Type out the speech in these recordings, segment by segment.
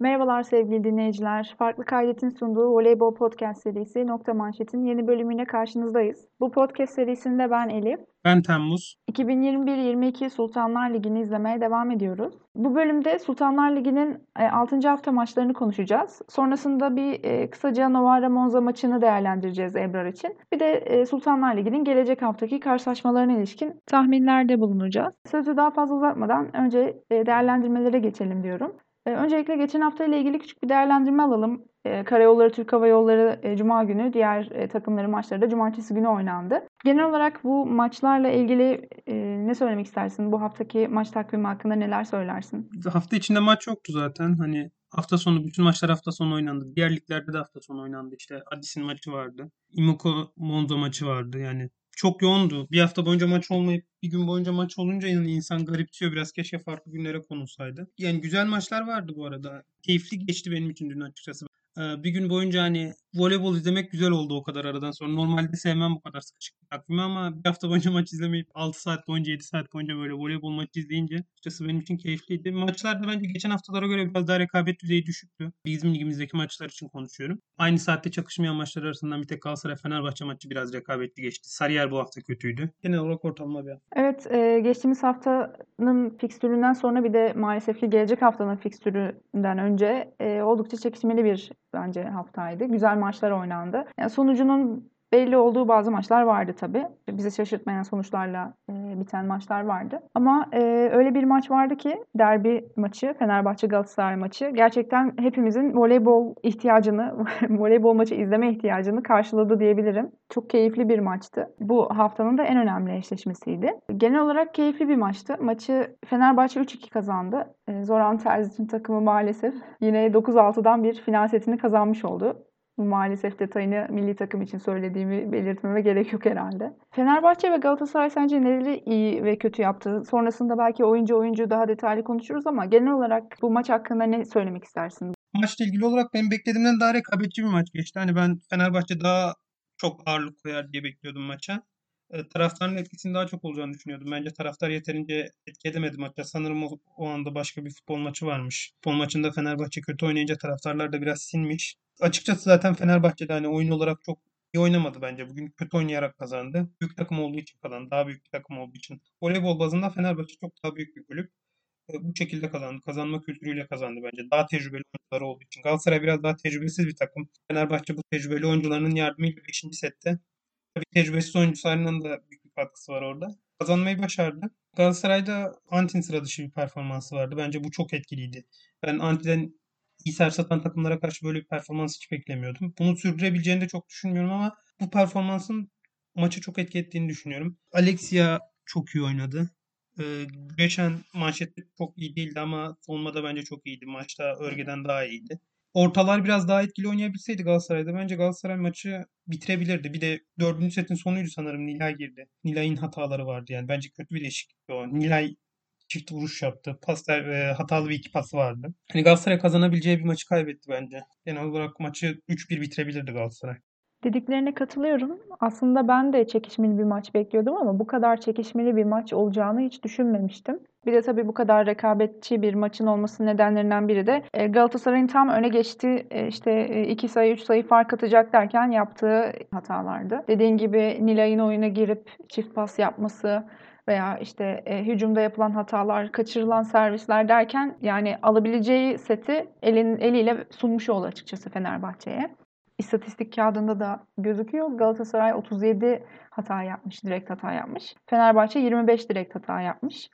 Merhabalar sevgili dinleyiciler. Farklı Kaydet'in sunduğu Voleybol Podcast serisi Nokta Manşet'in yeni bölümüne karşınızdayız. Bu podcast serisinde ben Elif. Ben Temmuz. 2021-22 Sultanlar Ligi'ni izlemeye devam ediyoruz. Bu bölümde Sultanlar Ligi'nin 6. E, hafta maçlarını konuşacağız. Sonrasında bir e, kısaca Novara Monza maçını değerlendireceğiz Ebrar için. Bir de e, Sultanlar Ligi'nin gelecek haftaki karşılaşmalarına ilişkin tahminlerde bulunacağız. Sözü daha fazla uzatmadan önce değerlendirmelere geçelim diyorum. Öncelikle geçen hafta ile ilgili küçük bir değerlendirme alalım. Karayolları Türk Hava Yolları Cuma günü, diğer takımların maçları da Cumartesi günü oynandı. Genel olarak bu maçlarla ilgili ne söylemek istersin? Bu haftaki maç takvimi hakkında neler söylersin? Hafta içinde maç yoktu zaten. Hani hafta sonu bütün maçlar hafta sonu oynandı. Diğer liglerde de hafta sonu oynandı. İşte Addis'in maçı vardı. Imoko Monza maçı vardı. Yani çok yoğundu. Bir hafta boyunca maç olmayıp bir gün boyunca maç olunca yani insan garipsiyor biraz. Keşke farklı günlere konulsaydı. Yani güzel maçlar vardı bu arada. Keyifli geçti benim için dün açıkçası. Ee, bir gün boyunca hani voleybol izlemek güzel oldu o kadar aradan sonra. Normalde sevmem bu kadar sıkışık bir takvimi ama bir hafta boyunca maç izlemeyip 6 saat boyunca 7 saat boyunca böyle voleybol maçı izleyince açıkçası benim için keyifliydi. Maçlar da bence geçen haftalara göre biraz daha rekabet düzeyi düşüktü. Bizim ligimizdeki maçlar için konuşuyorum. Aynı saatte çakışmayan maçlar arasından bir tek Galatasaray Fenerbahçe maçı biraz rekabetli geçti. Sarıyer bu hafta kötüydü. Genel olarak ortalama bir hafta. Evet e, geçtiğimiz haftanın fikstüründen sonra bir de maalesef ki gelecek haftanın fikstüründen önce e, oldukça çekişmeli bir bence haftaydı. Güzel maçlar oynandı. Yani sonucunun belli olduğu bazı maçlar vardı tabii. Bizi şaşırtmayan sonuçlarla e, biten maçlar vardı. Ama e, öyle bir maç vardı ki derbi maçı, Fenerbahçe Galatasaray maçı gerçekten hepimizin voleybol ihtiyacını, voleybol maçı izleme ihtiyacını karşıladı diyebilirim. Çok keyifli bir maçtı. Bu haftanın da en önemli eşleşmesiydi. Genel olarak keyifli bir maçtı. Maçı Fenerbahçe 3-2 kazandı. E, Zoran Terzic'in takımı maalesef yine 9-6'dan bir final setini kazanmış oldu. Maalesef detayını milli takım için söylediğimi belirtmeme gerek yok herhalde. Fenerbahçe ve Galatasaray sence neleri iyi ve kötü yaptı? Sonrasında belki oyuncu oyuncu daha detaylı konuşuruz ama genel olarak bu maç hakkında ne söylemek istersin? Maçla ilgili olarak benim beklediğimden daha rekabetçi bir maç geçti. Hani ben Fenerbahçe daha çok ağırlık koyar diye bekliyordum maça. E, taraftarın etkisinin daha çok olacağını düşünüyordum. Bence taraftar yeterince etki edemedi maçta. Sanırım o, o anda başka bir futbol maçı varmış. Futbol maçında Fenerbahçe kötü oynayınca taraftarlar da biraz sinmiş açıkçası zaten Fenerbahçe'de hani oyun olarak çok iyi oynamadı bence. Bugün kötü oynayarak kazandı. Büyük takım olduğu için kazandı. Daha büyük bir takım olduğu için. Voleybol bazında Fenerbahçe çok daha büyük bir kulüp. E, bu şekilde kazandı. Kazanma kültürüyle kazandı bence. Daha tecrübeli oyuncuları olduğu için. Galatasaray biraz daha tecrübesiz bir takım. Fenerbahçe bu tecrübeli oyuncularının yardımıyla 5. sette. Tabii tecrübesiz oyuncularının da büyük bir katkısı var orada. Kazanmayı başardı. Galatasaray'da Antin sıra dışı bir performansı vardı. Bence bu çok etkiliydi. Ben Anti'den iyi servis satan takımlara karşı böyle bir performans hiç beklemiyordum. Bunu sürdürebileceğini de çok düşünmüyorum ama bu performansın maçı çok etki ettiğini düşünüyorum. Alexia çok iyi oynadı. Ee, geçen manşette çok iyi değildi ama savunmada bence çok iyiydi. Maçta Örge'den daha iyiydi. Ortalar biraz daha etkili oynayabilseydi Galatasaray'da bence Galatasaray maçı bitirebilirdi. Bir de dördüncü setin sonuydu sanırım Nilay girdi. Nilay'ın hataları vardı yani. Bence kötü bir değişiklikti o. Nilay çift vuruş yaptı. Paslar e, hatalı bir iki pası vardı. Hani Galatasaray kazanabileceği bir maçı kaybetti bence. Genel olarak maçı 3-1 bitirebilirdi Galatasaray. Dediklerine katılıyorum. Aslında ben de çekişmeli bir maç bekliyordum ama bu kadar çekişmeli bir maç olacağını hiç düşünmemiştim. Bir de tabii bu kadar rekabetçi bir maçın olması nedenlerinden biri de e, Galatasaray'ın tam öne geçti e, işte 2 e, sayı 3 sayı fark atacak derken yaptığı hatalardı. Dediğin gibi Nilay'ın oyuna girip çift pas yapması, veya işte e, hücumda yapılan hatalar, kaçırılan servisler derken yani alabileceği seti elin eliyle sunmuş oldu açıkçası Fenerbahçe'ye. İstatistik kağıdında da gözüküyor. Galatasaray 37 hata yapmış, direkt hata yapmış. Fenerbahçe 25 direkt hata yapmış.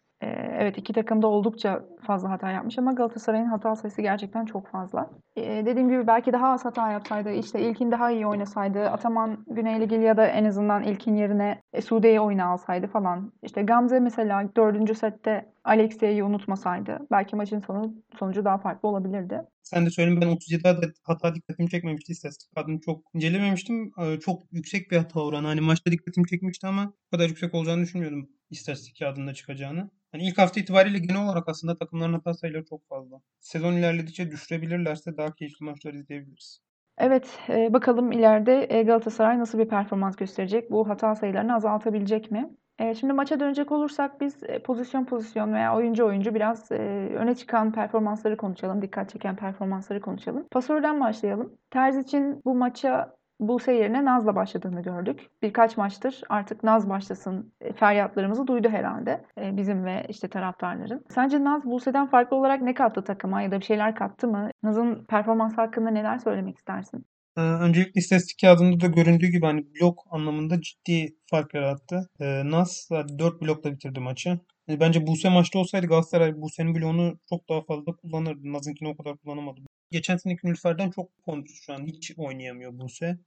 Evet iki takım da oldukça fazla hata yapmış ama Galatasaray'ın hata sayısı gerçekten çok fazla. Ee, dediğim gibi belki daha az hata yapsaydı, işte ilkin daha iyi oynasaydı, Ataman Güneyligil ya da en azından ilkin yerine Sude'yi oyuna alsaydı falan. İşte Gamze mesela dördüncü sette Alexia'yı unutmasaydı belki maçın sonu sonucu daha farklı olabilirdi. Sen de söyleyeyim ben 37 adet hata dikkatimi çekmemişti. İstatistik adını çok incelememiştim. Çok yüksek bir hata oranı. Hani maçta dikkatimi çekmişti ama bu kadar yüksek olacağını düşünmüyordum istatistik kağıdında çıkacağını. Hani ilk hafta itibariyle genel olarak aslında takımların hata sayıları çok fazla. Sezon ilerledikçe düşürebilirlerse daha keyifli maçlar izleyebiliriz. Evet, e, bakalım ileride e, Galatasaray nasıl bir performans gösterecek? Bu hata sayılarını azaltabilecek mi? Eee, şimdi maça dönecek olursak biz, eee, pozisyon pozisyon veya oyuncu oyuncu biraz, eee, öne çıkan performansları konuşalım, dikkat çeken performansları konuşalım. Pasörden başlayalım. Terziç'in bu maça Buse yerine Naz'la başladığını gördük. Birkaç maçtır artık Naz başlasın e, feryatlarımızı duydu herhalde e, bizim ve işte taraftarların. Sence Naz Buse'den farklı olarak ne kattı takıma ya da bir şeyler kattı mı? Naz'ın performansı hakkında neler söylemek istersin? Ee, öncelikle istatistik kağıdında da göründüğü gibi hani blok anlamında ciddi fark yarattı. Ee, Nas 4 blokla bitirdi maçı. Yani bence Buse maçta olsaydı Galatasaray Buse'nin bloğunu çok daha fazla kullanırdı. Naz'ınkini o kadar kullanamadı. Geçen seneki Nilüfer'den çok kontruz şu an. Hiç oynayamıyor Buse.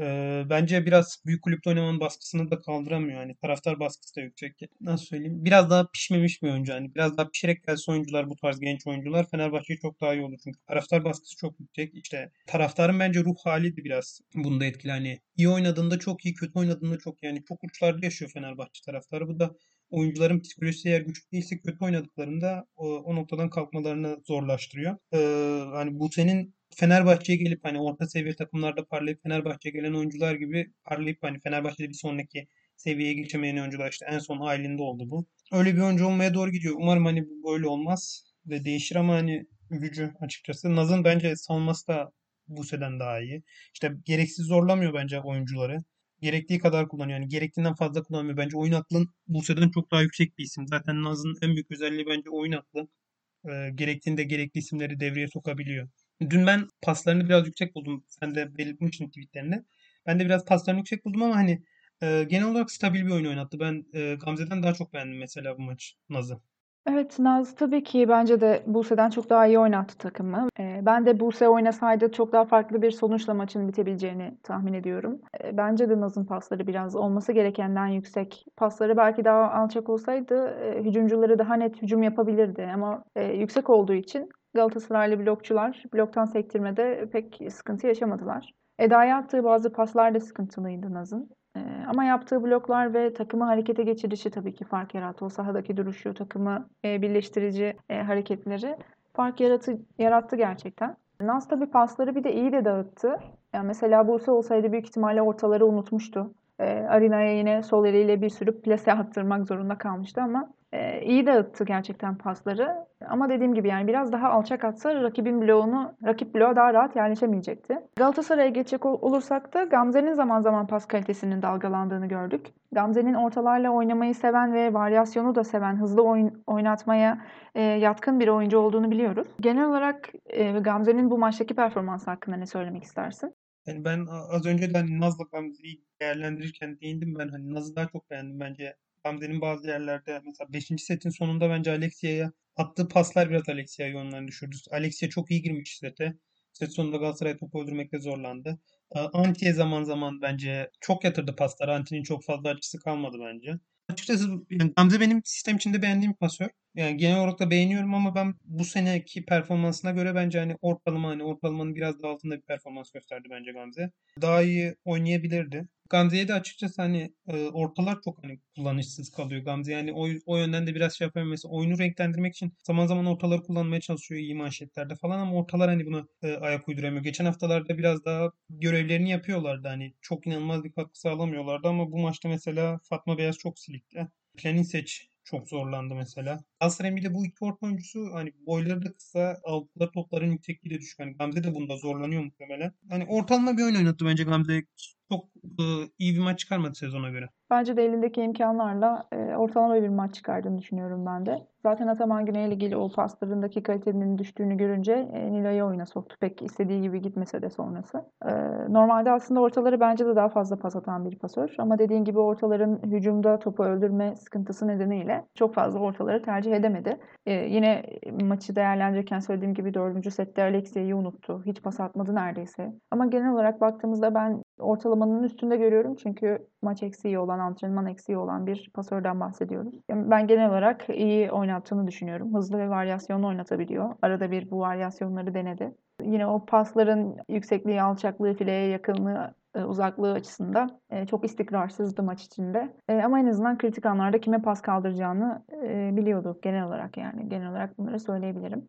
Ee, bence biraz büyük kulüpte oynamanın baskısını da kaldıramıyor. Yani taraftar baskısı da yüksek. Nasıl söyleyeyim? Biraz daha pişmemiş bir oyuncu. Yani biraz daha pişerek gelse oyuncular bu tarz genç oyuncular Fenerbahçe'ye çok daha iyi olur. Çünkü taraftar baskısı çok yüksek. İşte taraftarın bence ruh hali de biraz bunda etkili. Hani iyi oynadığında çok iyi, kötü oynadığında çok yani çok uçlarda yaşıyor Fenerbahçe taraftarı. Bu da oyuncuların psikolojisi eğer güçlü değilse kötü oynadıklarında o, o noktadan kalkmalarını zorlaştırıyor. Ee, hani bu senin Fenerbahçe'ye gelip hani orta seviye takımlarda parlayıp Fenerbahçe'ye gelen oyuncular gibi parlayıp hani Fenerbahçe'de bir sonraki seviyeye geçemeyen oyuncular işte en son Aylin'de oldu bu. Öyle bir oyuncu olmaya doğru gidiyor. Umarım hani böyle olmaz ve değişir ama hani üzücü açıkçası. Naz'ın bence savunması da Buse'den daha iyi. İşte gereksiz zorlamıyor bence oyuncuları. Gerektiği kadar kullanıyor. Yani gerektiğinden fazla kullanmıyor. Bence oyun aklın Buse'den çok daha yüksek bir isim. Zaten Naz'ın en büyük özelliği bence oyun aklı. E, gerektiğinde gerekli isimleri devreye sokabiliyor. Dün ben paslarını biraz yüksek buldum. Sen de belirtmiştin tweetlerine. Ben de biraz paslarını yüksek buldum ama hani e, genel olarak stabil bir oyun oynattı. Ben e, Gamze'den daha çok beğendim mesela bu maç Naz'ı. Evet, Naz tabii ki bence de Buse'den çok daha iyi oynattı takımı. Eee, ben de Buse oynasaydı çok daha farklı bir sonuçla maçın bitebileceğini tahmin ediyorum. Eee, bence de Naz'ın pasları biraz olması gerekenden yüksek. Pasları belki daha alçak olsaydı eee, hücumcuları daha net hücum yapabilirdi ama eee, yüksek olduğu için Galatasaraylı blokçular bloktan sektirmede pek sıkıntı yaşamadılar. Eda'ya attığı bazı paslar da sıkıntılıydı Naz'ın. Ee, ama yaptığı bloklar ve takımı harekete geçirişi tabii ki fark yarattı. O sahadaki duruşu, takımı e, birleştirici e, hareketleri fark yaratı, yarattı gerçekten. Naz tabii pasları bir de iyi de dağıttı. Yani mesela Buse olsaydı büyük ihtimalle ortaları unutmuştu. E, Arina'ya yine sol eliyle bir sürü plase attırmak zorunda kalmıştı ama e, iyi dağıttı gerçekten pasları. Ama dediğim gibi yani biraz daha alçak atsa rakibin bloğunu, rakip bloğa daha rahat yerleşemeyecekti. Galatasaray'a geçecek olursak da Gamze'nin zaman zaman pas kalitesinin dalgalandığını gördük. Gamze'nin ortalarla oynamayı seven ve varyasyonu da seven, hızlı oyun, oynatmaya e, yatkın bir oyuncu olduğunu biliyoruz. Genel olarak e, Gamze'nin bu maçtaki performansı hakkında ne söylemek istersin? Yani ben az önce de hani Naz'la Gamze'yi değerlendirirken değindim ben hani Naz'ı daha çok beğendim bence. Gamze'nin bazı yerlerde mesela 5. setin sonunda bence Alexia'ya attığı paslar biraz Alexia'yı ondan düşürdü. Alexia çok iyi girmiş sete. Set sonunda Galatasaray topu öldürmekte zorlandı. Anti'ye zaman zaman bence çok yatırdı paslar. Anti'nin çok fazla açısı kalmadı bence. Açıkçası yani Gamze benim sistem içinde beğendiğim pasör. Yani genel olarak da beğeniyorum ama ben bu seneki performansına göre bence hani ortalama hani ortalamanın biraz daha altında bir performans gösterdi bence Gamze. Daha iyi oynayabilirdi. Gamze'ye de açıkçası hani e, ortalar çok hani kullanışsız kalıyor Gamze. Yani o, o yönden de biraz şey yapıyor. Mesela oyunu renklendirmek için zaman zaman ortaları kullanmaya çalışıyor iyi manşetlerde falan ama ortalar hani buna e, ayak uyduramıyor. Geçen haftalarda biraz daha görevlerini yapıyorlardı. Hani çok inanılmaz bir katkı sağlamıyorlardı ama bu maçta mesela Fatma Beyaz çok silikti. Planin seç çok zorlandı mesela. Galatasaray'ın bir de bu iki orta oyuncusu hani boyları da kısa, aldıkları topların yüksekliği de düşük. Hani Gamze de bunda zorlanıyor muhtemelen. Hani ortalama bir oyun oynattı bence Gamze. Çok e, iyi bir maç çıkarmadı sezona göre. Bence de elindeki imkanlarla e, ortalama bir maç çıkardığını düşünüyorum ben de. Zaten Ataman Güney ile ilgili o paslarındaki kalitenin düştüğünü görünce e, Nilay'ı oyuna soktu. Pek istediği gibi gitmese de sonrası. E, normalde aslında ortaları bence de daha fazla pas atan bir pasör. Ama dediğin gibi ortaların hücumda topu öldürme sıkıntısı nedeniyle çok fazla ortaları tercih edemedi. E, yine maçı değerlendirirken söylediğim gibi dördüncü sette Alexia'yı unuttu. Hiç pas atmadı neredeyse. Ama genel olarak baktığımızda ben ortalamanın üstünde görüyorum. Çünkü maç eksiği olan, antrenman eksiği olan bir pasörden bahsediyoruz. Yani ben genel olarak iyi oynattığını düşünüyorum. Hızlı ve varyasyonlu oynatabiliyor. Arada bir bu varyasyonları denedi. Yine o pasların yüksekliği, alçaklığı, fileye yakınlığı e, uzaklığı açısından e, çok istikrarsızdı maç içinde. E, ama en azından kritik anlarda kime pas kaldıracağını biliyordu genel olarak yani. Genel olarak bunları söyleyebilirim.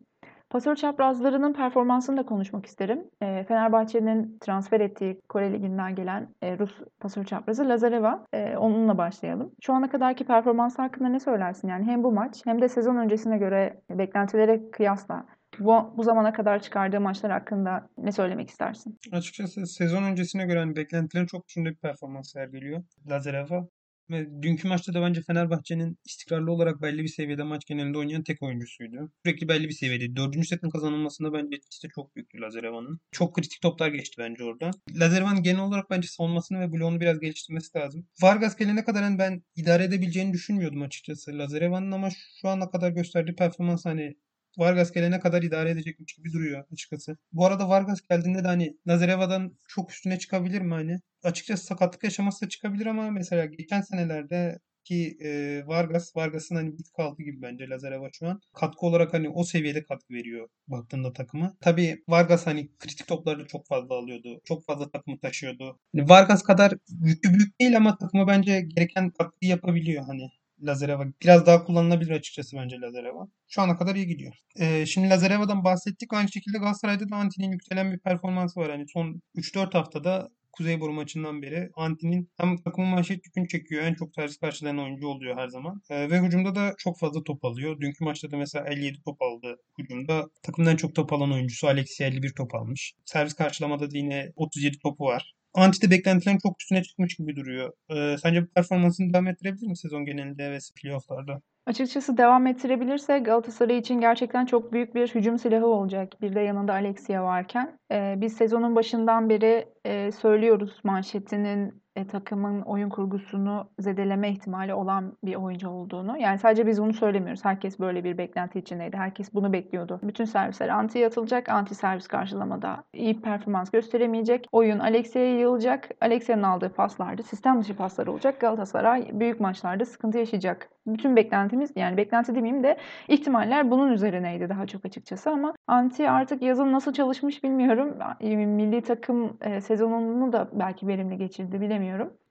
Pasör çaprazlarının performansını da konuşmak isterim. E, Fenerbahçe'nin transfer ettiği Kore Ligi'nden gelen e, Rus pasör çaprazı Lazareva. E, onunla başlayalım. Şu ana kadarki performans hakkında ne söylersin? Yani hem bu maç hem de sezon öncesine göre beklentilere kıyasla bu, bu zamana kadar çıkardığı maçlar hakkında ne söylemek istersin? Açıkçası sezon öncesine göre hani beklentilerin çok üstünde bir performans sergiliyor Lazareva. Ve dünkü maçta da bence Fenerbahçe'nin istikrarlı olarak belli bir seviyede maç genelinde oynayan tek oyuncusuydu. Sürekli belli bir seviyede. Dördüncü setin kazanılmasında bence etkisi çok büyüktü Lazareva'nın. Çok kritik toplar geçti bence orada. Lazareva'nın genel olarak bence savunmasını ve bloğunu biraz geliştirmesi lazım. Vargas gelene kadar hani ben idare edebileceğini düşünmüyordum açıkçası Lazareva'nın ama şu ana kadar gösterdiği performans hani Vargas gelene kadar idare edecekmiş gibi duruyor açıkçası. Bu arada Vargas geldiğinde de hani Nazareva'dan çok üstüne çıkabilir mi hani? Açıkçası sakatlık yaşaması da çıkabilir ama mesela geçen senelerde ki e, Vargas, Vargas'ın hani bit kaldı gibi bence Lazareva şu an. Katkı olarak hani o seviyede katkı veriyor baktığında takımı. Tabii Vargas hani kritik topları çok fazla alıyordu. Çok fazla takımı taşıyordu. Yani Vargas kadar yüklü büyük değil ama takımı bence gereken katkıyı yapabiliyor hani. Lazareva. Biraz daha kullanılabilir açıkçası bence Lazareva. Şu ana kadar iyi gidiyor. Ee, şimdi Lazareva'dan bahsettik. Aynı şekilde Galatasaray'da da Anti'nin yükselen bir performansı var. Yani son 3-4 haftada Kuzeyboru maçından beri Anti'nin hem takımın manşet yükünü çekiyor. En çok servis karşılayan oyuncu oluyor her zaman. Ee, ve hücumda da çok fazla top alıyor. Dünkü maçta da mesela 57 top aldı hücumda. Takımdan çok top alan oyuncusu Alexia 51 top almış. Servis karşılamada da yine 37 topu var. Antide beklentilerin çok üstüne çıkmış gibi duruyor. Ee, sence bu performansını devam ettirebilir mi sezon genelinde ve playofflarda? Açıkçası devam ettirebilirse Galatasaray için gerçekten çok büyük bir hücum silahı olacak. Bir de yanında Alexia varken. Ee, biz sezonun başından beri e, söylüyoruz manşetinin e, takımın oyun kurgusunu zedeleme ihtimali olan bir oyuncu olduğunu. Yani sadece biz bunu söylemiyoruz. Herkes böyle bir beklenti içindeydi. Herkes bunu bekliyordu. Bütün servisler anti atılacak. Anti servis karşılamada iyi performans gösteremeyecek. Oyun Alexia'ya yığılacak. Alexia'nın aldığı paslarda sistem dışı paslar olacak. Galatasaray büyük maçlarda sıkıntı yaşayacak. Bütün beklentimiz yani beklenti demeyeyim de ihtimaller bunun üzerineydi daha çok açıkçası ama Anti artık yazın nasıl çalışmış bilmiyorum. Milli takım e, sezonunu da belki verimli geçirdi bilemiyorum.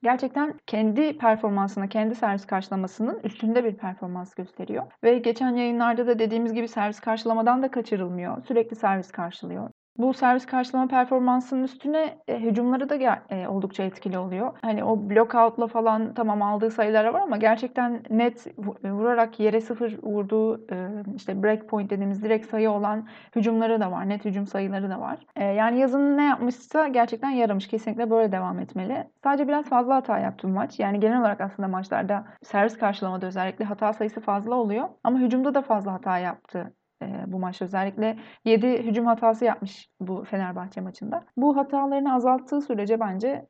Gerçekten kendi performansına, kendi servis karşılamasının üstünde bir performans gösteriyor. Ve geçen yayınlarda da dediğimiz gibi servis karşılamadan da kaçırılmıyor. Sürekli servis karşılıyor. Bu servis karşılama performansının üstüne e, hücumları da e, oldukça etkili oluyor. Hani o block out'la falan tamam aldığı sayılar var ama gerçekten net vurarak yere sıfır vurduğu e, işte break point dediğimiz direkt sayı olan hücumları da var. Net hücum sayıları da var. E, yani yazın ne yapmışsa gerçekten yaramış. Kesinlikle böyle devam etmeli. Sadece biraz fazla hata yaptı bu maç. Yani genel olarak aslında maçlarda servis karşılamada özellikle hata sayısı fazla oluyor. Ama hücumda da fazla hata yaptı bu maç özellikle 7 hücum hatası yapmış bu Fenerbahçe maçında. Bu hatalarını azalttığı sürece bence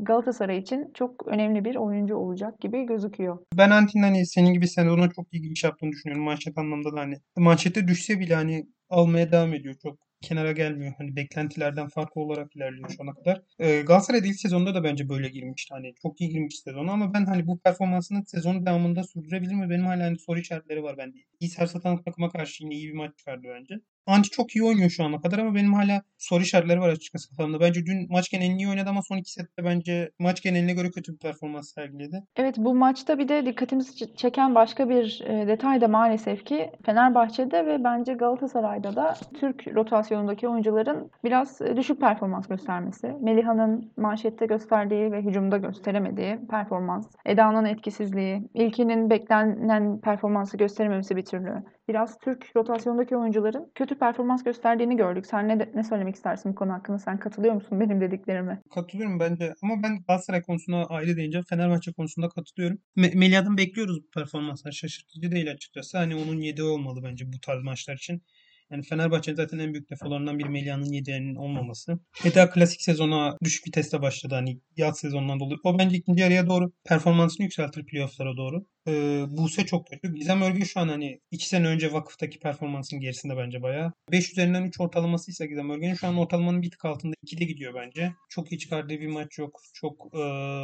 Galatasaray için çok önemli bir oyuncu olacak gibi gözüküyor. Ben Antin'in hani senin gibi sezona çok iyi giriş yaptığını düşünüyorum manşet anlamda da hani. Manşette düşse bile hani almaya devam ediyor. Çok kenara gelmiyor. Hani beklentilerden farklı olarak ilerliyor şu ana kadar. Ee, Galatasaray ilk sezonda da bence böyle girmişti. Hani çok iyi girmiş sezonu ama ben hani bu performansını sezon devamında sürdürebilir mi? Benim hala hani soru işaretleri var bende. İyi sersatan takıma karşı yine iyi bir maç çıkardı bence. Anti çok iyi oynuyor şu ana kadar ama benim hala soru işaretleri var açıkçası kafamda. Bence dün maç genelini iyi oynadı ama son iki sette bence maç geneline göre kötü bir performans sergiledi. Evet bu maçta bir de dikkatimizi çeken başka bir e, detay da maalesef ki Fenerbahçe'de ve bence Galatasaray'da da Türk rotasyonundaki oyuncuların biraz e, düşük performans göstermesi. Meliha'nın manşette gösterdiği ve hücumda gösteremediği performans, Eda'nın etkisizliği, İlkin'in beklenen performansı gösterememesi bir türlü biraz Türk rotasyondaki oyuncuların kötü performans gösterdiğini gördük. Sen ne, ne söylemek istersin bu konu hakkında? Sen katılıyor musun benim dediklerime? Katılıyorum bence ama ben Galatasaray konusuna ayrı deyince Fenerbahçe konusunda katılıyorum. Me- Melia'dan bekliyoruz bu performanslar. Şaşırtıcı değil açıkçası. Hani onun 7 olmalı bence bu tarz maçlar için. Yani Fenerbahçe'nin zaten en büyük defolarından bir Melia'nın yedeğinin olmaması. Eda klasik sezona düşük viteste başladı hani yaz sezonundan dolayı. O bence ikinci yarıya doğru performansını yükseltir playofflara doğru. Ee, Buse çok kötü. Gizem Örgü şu an hani 2 sene önce vakıftaki performansın gerisinde bence bayağı. 5 üzerinden 3 ortalamasıysa Gizem Örgü'nün şu an ortalamanın bir tık altında 2'de gidiyor bence. Çok iyi çıkardığı bir maç yok. Çok e,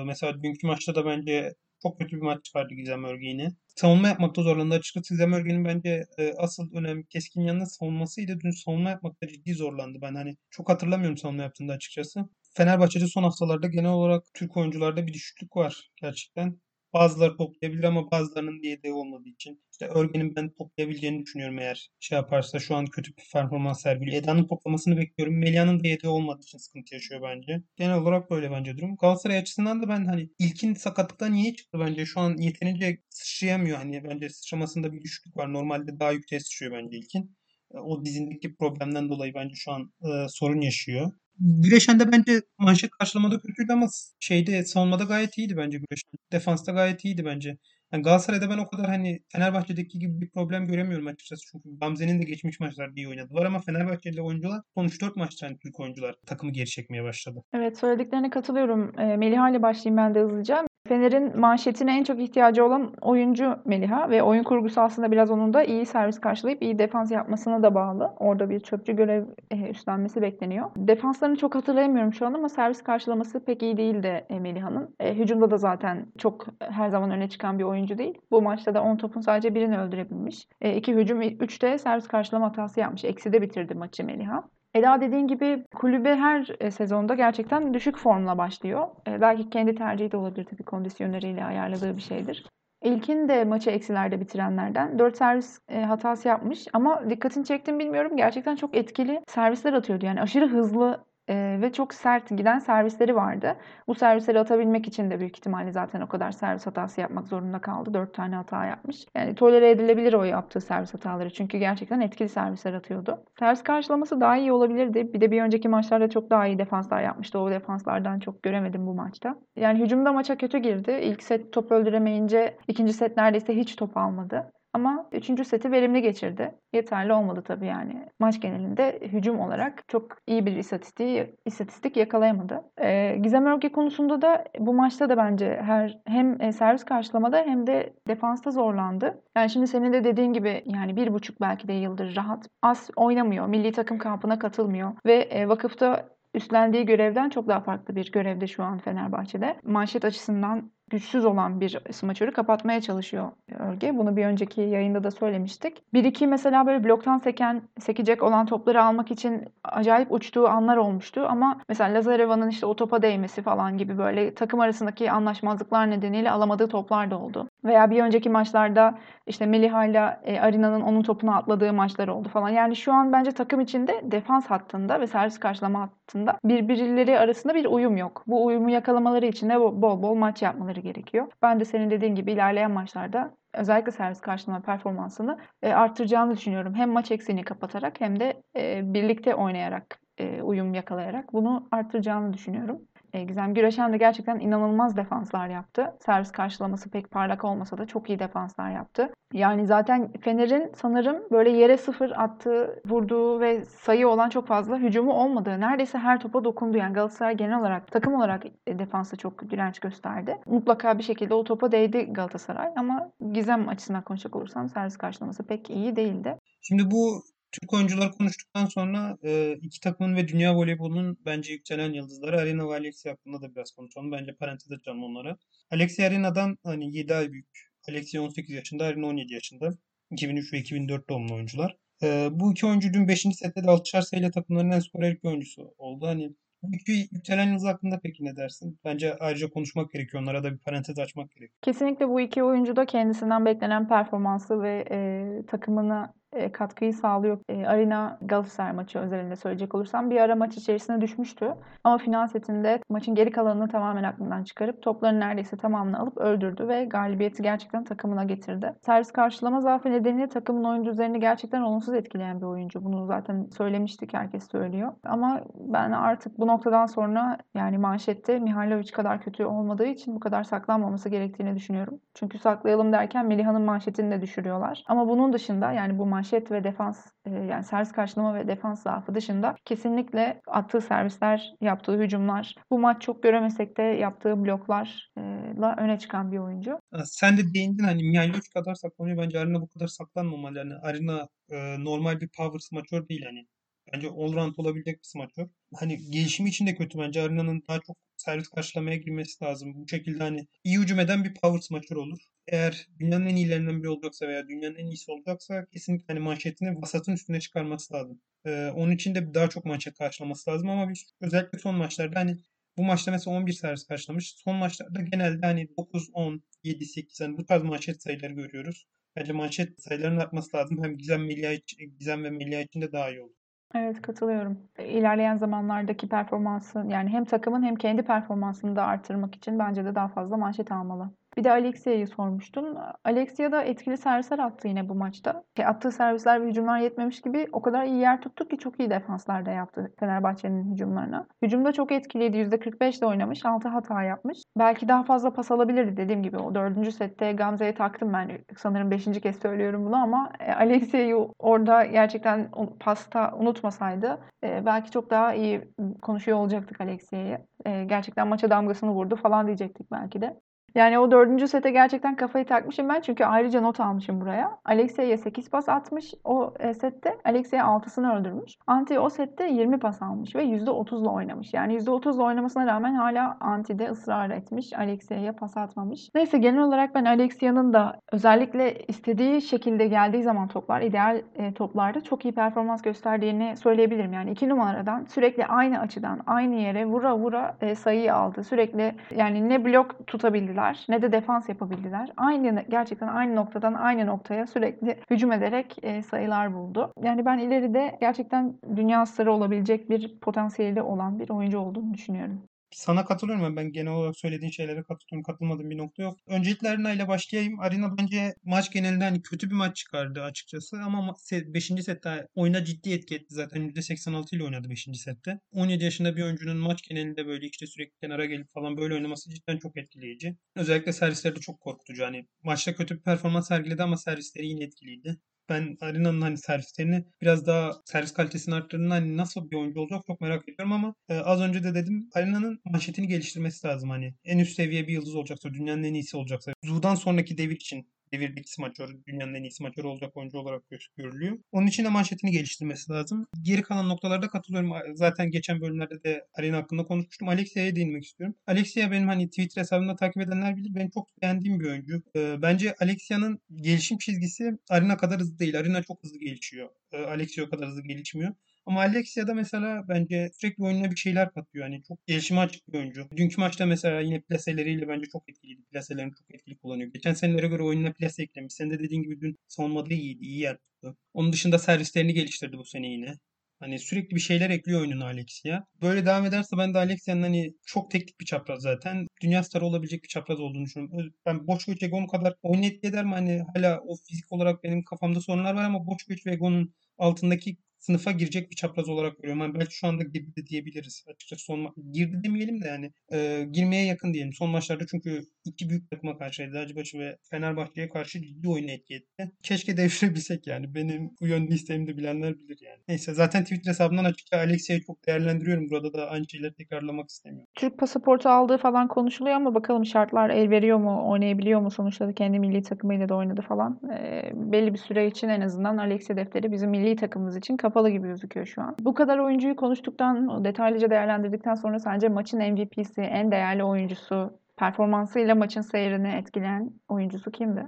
mesela dünkü maçta da bence çok kötü bir maç çıkardı Gizem Örgü yine. Savunma yapmakta zorlandı. Açıkçası Gizem Örgü'nün bence e, asıl önemli keskin yanı savunmasıydı. Dün savunma yapmakta ciddi zorlandı. Ben hani çok hatırlamıyorum savunma yaptığında açıkçası. Fenerbahçe'de son haftalarda genel olarak Türk oyuncularda bir düşüklük var gerçekten. Bazıları toplayabilir ama bazılarının da yedeği olmadığı için. İşte Örgen'in ben toplayabileceğini düşünüyorum eğer şey yaparsa şu an kötü bir performans sergiliyor. Eda'nın toplamasını bekliyorum. Melia'nın da yedeği olmadığı için sıkıntı yaşıyor bence. Genel olarak böyle bence durum. Galatasaray açısından da ben hani ilkin sakatlıktan niye çıktı bence? Şu an yeterince sıçrayamıyor. Hani bence sıçramasında bir düşüklük var. Normalde daha yükseğe sıçrıyor bence ilkin. E, o dizindeki problemden dolayı bence şu an e, sorun yaşıyor. Güreşen'de bence manşet karşılamada kötüydü ama şeyde savunmada gayet iyiydi bence Güreşen. Defansta gayet iyiydi bence. Yani Galatasaray'da ben o kadar hani Fenerbahçe'deki gibi bir problem göremiyorum açıkçası. Çünkü Gamze'nin de geçmiş maçlarda iyi oynadılar ama Fenerbahçe'de oyuncular son 3-4 maçta hani Türk oyuncular takımı geri çekmeye başladı. Evet söylediklerine katılıyorum. E, Meliha başlayayım ben de hızlıca. Fener'in manşetine en çok ihtiyacı olan oyuncu Meliha ve oyun kurgusu aslında biraz onun da iyi servis karşılayıp iyi defans yapmasına da bağlı. Orada bir çöpçü görev e, üstlenmesi bekleniyor. Defanslarını çok hatırlayamıyorum şu an ama servis karşılaması pek iyi değildi e, Meliha'nın. E, hücumda da zaten çok her zaman öne çıkan bir oyuncu değil. Bu maçta da 10 topun sadece birini öldürebilmiş. E, iki hücum, 3 de servis karşılama hatası yapmış. Ekside bitirdi maçı Meliha. Eda dediğin gibi kulübe her e, sezonda gerçekten düşük formla başlıyor. E, belki kendi tercihi de olabilir tabii kondisyonlarıyla ayarladığı bir şeydir. İlkin de maçı eksilerde bitirenlerden. 4 servis e, hatası yapmış ama dikkatini çektim bilmiyorum. Gerçekten çok etkili servisler atıyordu. Yani aşırı hızlı e, ve çok sert giden servisleri vardı. Bu servisleri atabilmek için de büyük ihtimalle zaten o kadar servis hatası yapmak zorunda kaldı. 4 tane hata yapmış. Yani tolere edilebilir o yaptığı servis hataları. Çünkü gerçekten etkili servisler atıyordu. Servis karşılaması daha iyi olabilirdi. Bir de bir önceki maçlarda çok daha iyi defanslar yapmıştı. O defanslardan çok göremedim bu maçta. Yani hücumda maça kötü girdi. İlk set top öldüremeyince ikinci set neredeyse hiç top almadı. Ama üçüncü seti verimli geçirdi. Yeterli olmadı tabii yani. Maç genelinde hücum olarak çok iyi bir istatistiği, istatistik yakalayamadı. Ee, Gizem Örge konusunda da bu maçta da bence her hem e, servis karşılamada hem de defansta zorlandı. Yani şimdi senin de dediğin gibi yani bir buçuk belki de yıldır rahat. Az oynamıyor. Milli takım kampına katılmıyor. Ve e, vakıfta üstlendiği görevden çok daha farklı bir görevde şu an Fenerbahçe'de. Manşet açısından güçsüz olan bir smaçörü kapatmaya çalışıyor Örge. Bunu bir önceki yayında da söylemiştik. Bir iki mesela böyle bloktan seken, sekecek olan topları almak için acayip uçtuğu anlar olmuştu. Ama mesela Lazareva'nın işte o topa değmesi falan gibi böyle takım arasındaki anlaşmazlıklar nedeniyle alamadığı toplar da oldu. Veya bir önceki maçlarda işte Meliha ile e, Arina'nın onun topuna atladığı maçlar oldu falan. Yani şu an bence takım içinde defans hattında ve servis karşılama hattında birbirleri arasında bir uyum yok. Bu uyumu yakalamaları için de bol bol maç yapmaları gerekiyor. Ben de senin dediğin gibi ilerleyen maçlarda özellikle servis karşılama performansını e, arttıracağını düşünüyorum. Hem maç eksiğini kapatarak hem de e, birlikte oynayarak e, uyum yakalayarak bunu arttıracağını düşünüyorum. E, Gizem Güreşen de gerçekten inanılmaz defanslar yaptı. Servis karşılaması pek parlak olmasa da çok iyi defanslar yaptı. Yani zaten Fener'in sanırım böyle yere sıfır attığı, vurduğu ve sayı olan çok fazla hücumu olmadığı, neredeyse her topa dokundu. Yani Galatasaray genel olarak, takım olarak e, defansa çok direnç gösterdi. Mutlaka bir şekilde o topa değdi Galatasaray ama Gizem açısından konuşacak olursam servis karşılaması pek iyi değildi. Şimdi bu Türk oyuncular konuştuktan sonra e, iki takımın ve dünya voleybolunun bence yükselen yıldızları Arena ve Alexia hakkında da biraz konuşalım. Bence parantez açalım onları. Alexia Arena'dan hani 7 ay büyük. Alexia 18 yaşında, Arena 17 yaşında. 2003 ve 2004 doğumlu oyuncular. E, bu iki oyuncu dün 5. sette de 6'şar sayıyla takımların en skorer iki oyuncusu oldu. Hani iki yükselen yıldız hakkında peki ne dersin? Bence ayrıca konuşmak gerekiyor. Onlara da bir parantez açmak gerekiyor. Kesinlikle bu iki oyuncu da kendisinden beklenen performansı ve e, takımına e, katkıyı sağlıyor. E, Arena Galatasaray maçı özelinde söyleyecek olursam bir ara maç içerisine düşmüştü. Ama final setinde maçın geri kalanını tamamen aklından çıkarıp topların neredeyse tamamını alıp öldürdü ve galibiyeti gerçekten takımına getirdi. Servis karşılama zaafı nedeniyle takımın oyuncu üzerine gerçekten olumsuz etkileyen bir oyuncu. Bunu zaten söylemiştik, herkes söylüyor. Ama ben artık bu noktadan sonra yani manşette Mihailovic kadar kötü olmadığı için bu kadar saklanmaması gerektiğini düşünüyorum. Çünkü saklayalım derken Meliha'nın manşetini de düşürüyorlar. Ama bunun dışında yani bu manşet ve defans e, yani servis karşılama ve defans zaafı dışında kesinlikle attığı servisler, yaptığı hücumlar, bu maç çok göremesek de yaptığı bloklarla öne çıkan bir oyuncu. Sen de değindin hani Mihailovic kadar saklanıyor. Bence Arena bu kadar saklanmamalı. Yani Arena e, normal bir power smaçör değil hani. Bence all-round olabilecek bir smaçör. Hani gelişimi için de kötü bence. Arena'nın daha çok servis karşılamaya girmesi lazım. Bu şekilde hani iyi hücum eden bir power smaçör olur. Eğer dünyanın en iyilerinden biri olacaksa veya dünyanın en iyisi olacaksa kesinlikle hani manşetini vasatın üstüne çıkarması lazım. Ee, onun için de daha çok manşet karşılaması lazım ama biz özellikle son maçlarda hani Bu maçta mesela 11 servis karşılamış. Son maçlarda genelde hani 9, 10, 7, 8 hani bu tarz manşet sayıları görüyoruz. Bence manşet sayılarının artması lazım. Hem Gizem, Melia, Gizem ve Melia için de daha iyi olur. Evet katılıyorum. İlerleyen zamanlardaki performansı yani hem takımın hem kendi performansını da artırmak için bence de daha fazla manşet almalı. Bir de Alexia'yı sormuştun. Alexia da etkili servisler attı yine bu maçta. Attığı servisler ve hücumlar yetmemiş gibi o kadar iyi yer tuttu ki çok iyi defanslar da yaptı Fenerbahçe'nin hücumlarına. Hücumda çok etkiliydi. %45 de oynamış. 6 hata yapmış. Belki daha fazla pas alabilirdi dediğim gibi. O dördüncü sette Gamze'ye taktım ben. Sanırım beşinci kez söylüyorum bunu ama e, Alexia'yı orada gerçekten pasta unutmasaydı e, belki çok daha iyi konuşuyor olacaktık Alexia'yı. E, gerçekten maça damgasını vurdu falan diyecektik belki de. Yani o dördüncü sete gerçekten kafayı takmışım ben çünkü ayrıca not almışım buraya. Alexey'e 8 pas atmış o e, sette. Alexey'e 6'sını öldürmüş. Anti o sette 20 pas almış ve %30'la oynamış. Yani %30'la oynamasına rağmen hala Anti'de ısrar etmiş. Alexey'e pas atmamış. Neyse genel olarak ben Alexey'nin da özellikle istediği şekilde geldiği zaman toplar, ideal e, toplarda çok iyi performans gösterdiğini söyleyebilirim. Yani iki numaradan sürekli aynı açıdan, aynı yere vura vura e, sayıyı aldı. Sürekli yani ne blok tutabildiler yapabildiler ne de defans yapabildiler. Aynı gerçekten aynı noktadan aynı noktaya sürekli hücum ederek e, sayılar buldu. Yani ben ileride gerçekten dünya starı olabilecek bir potansiyeli olan bir oyuncu olduğunu düşünüyorum. Sana katılıyorum ben genel olarak söylediğin şeylere katılıyorum. Katılmadığım bir nokta yok. Öncelikle Arina ile başlayayım. Arina bence maç genelinde hani kötü bir maç çıkardı açıkçası ama 5. sette oyuna ciddi etki etti zaten. %86 ile oynadı 5. sette. 17 yaşında bir oyuncunun maç genelinde böyle işte sürekli kenara gelip falan böyle oynaması cidden çok etkileyici. Özellikle servisleri de çok korkutucu. Hani maçta kötü bir performans sergiledi ama servisleri yine etkiliydi ben Arena'nın hani servislerini biraz daha servis kalitesini arttırdığında hani nasıl bir oyuncu olacak çok merak ediyorum ama e, az önce de dedim Arena'nın manşetini geliştirmesi lazım hani. En üst seviye bir yıldız olacaksa, dünyanın en iyisi olacaksa. Zu'dan sonraki devir için devirdeki smaçör, dünyanın en iyi smaçörü olacak oyuncu olarak görülüyor. Onun için de manşetini geliştirmesi lazım. Geri kalan noktalarda katılıyorum. Zaten geçen bölümlerde de Arena hakkında konuşmuştum. Alexia'ya değinmek istiyorum. Alexia benim hani Twitter hesabımda takip edenler bilir. Benim çok beğendiğim bir oyuncu. bence Alexia'nın gelişim çizgisi Arena kadar hızlı değil. Arena çok hızlı gelişiyor. Alexia o kadar hızlı gelişmiyor. Ama Alexia da mesela bence sürekli oyununa bir şeyler katıyor. Yani çok gelişime açık bir oyuncu. Dünkü maçta mesela yine plaseleriyle bence çok etkiliydi. Plaselerini çok etkili kullanıyor. Geçen senelere göre oyununa plase eklemiş. Sen de dediğin gibi dün savunmada iyiydi. iyi yer tuttu. Onun dışında servislerini geliştirdi bu sene yine. Hani sürekli bir şeyler ekliyor oyununa Alexia. Böyle devam ederse ben de Alexia'nın hani çok teknik bir çapraz zaten. Dünya starı olabilecek bir çapraz olduğunu düşünüyorum. Ben Boşkoviç Egon'u kadar oyun etki eder mi? Hani hala o fizik olarak benim kafamda sorunlar var ama Boşkoviç ve Egon'un altındaki sınıfa girecek bir çapraz olarak görüyorum. Yani belki şu anda girdi de diyebiliriz. Açıkçası son girdi demeyelim de yani e, girmeye yakın diyelim. Son maçlarda çünkü iki büyük takıma karşı Eczacıbaşı ve Fenerbahçe'ye karşı ciddi oyun etki etti. Keşke devşirebilsek yani. Benim bu yönde isteğimi de bilenler bilir yani. Neyse zaten Twitter hesabından açıkça Alexia'yı çok değerlendiriyorum. Burada da aynı şeyleri tekrarlamak istemiyorum. Türk pasaportu aldığı falan konuşuluyor ama bakalım şartlar el veriyor mu, oynayabiliyor mu? Sonuçta da kendi milli takımıyla da oynadı falan. E, belli bir süre için en azından Alexia defteri bizim milli takımımız için kapalı gibi gözüküyor şu an. Bu kadar oyuncuyu konuştuktan, detaylıca değerlendirdikten sonra sence maçın MVP'si, en değerli oyuncusu, performansıyla maçın seyrini etkileyen oyuncusu kimdi?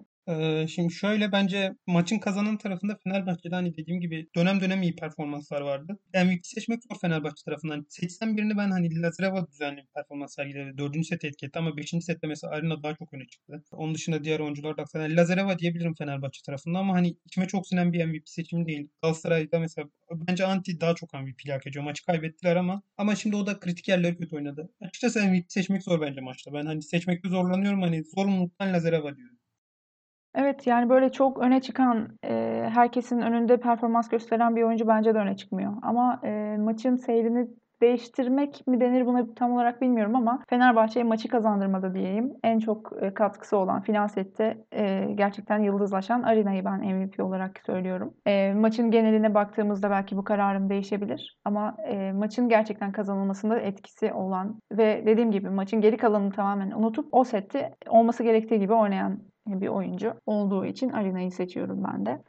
Şimdi şöyle bence maçın kazanan tarafında Fenerbahçe'de hani dediğim gibi dönem dönem iyi performanslar vardı. MVP seçmek zor Fenerbahçe tarafından. Seçsem birini ben hani Lazareva düzenli bir performans sergiledi. Dördüncü set etki ama beşinci sette mesela Arina daha çok öne çıktı. Onun dışında diğer oyuncular da yani Lazareva diyebilirim Fenerbahçe tarafından ama hani içime çok sinen bir MVP seçimi değil. Galatasaray'da mesela bence Anti daha çok MVP hak ediyor. Maçı kaybettiler ama ama şimdi o da kritik yerleri kötü oynadı. Açıkçası MVP seçmek zor bence maçta. Ben hani seçmekte zorlanıyorum. Hani zorunluluktan Lazareva diyorum. Evet, yani, böyle, çok öne çıkan, eee, herkesin önünde performans gösteren bir oyuncu bence de öne çıkmıyor. Ama, eee, maçın seyrini değiştirmek mi denir buna tam olarak bilmiyorum ama Fenerbahçe'ye maçı kazandırmada diyeyim. En çok, eee, katkısı olan final sette, eee, gerçekten yıldızlaşan Arina'yı ben MVP olarak söylüyorum. Eee, maçın geneline baktığımızda belki bu kararım değişebilir ama, eee, maçın gerçekten kazanılmasında etkisi olan ve dediğim gibi maçın geri kalanını tamamen unutup o sette olması gerektiği gibi oynayan bir oyuncu olduğu için Arina'yı seçiyorum ben de.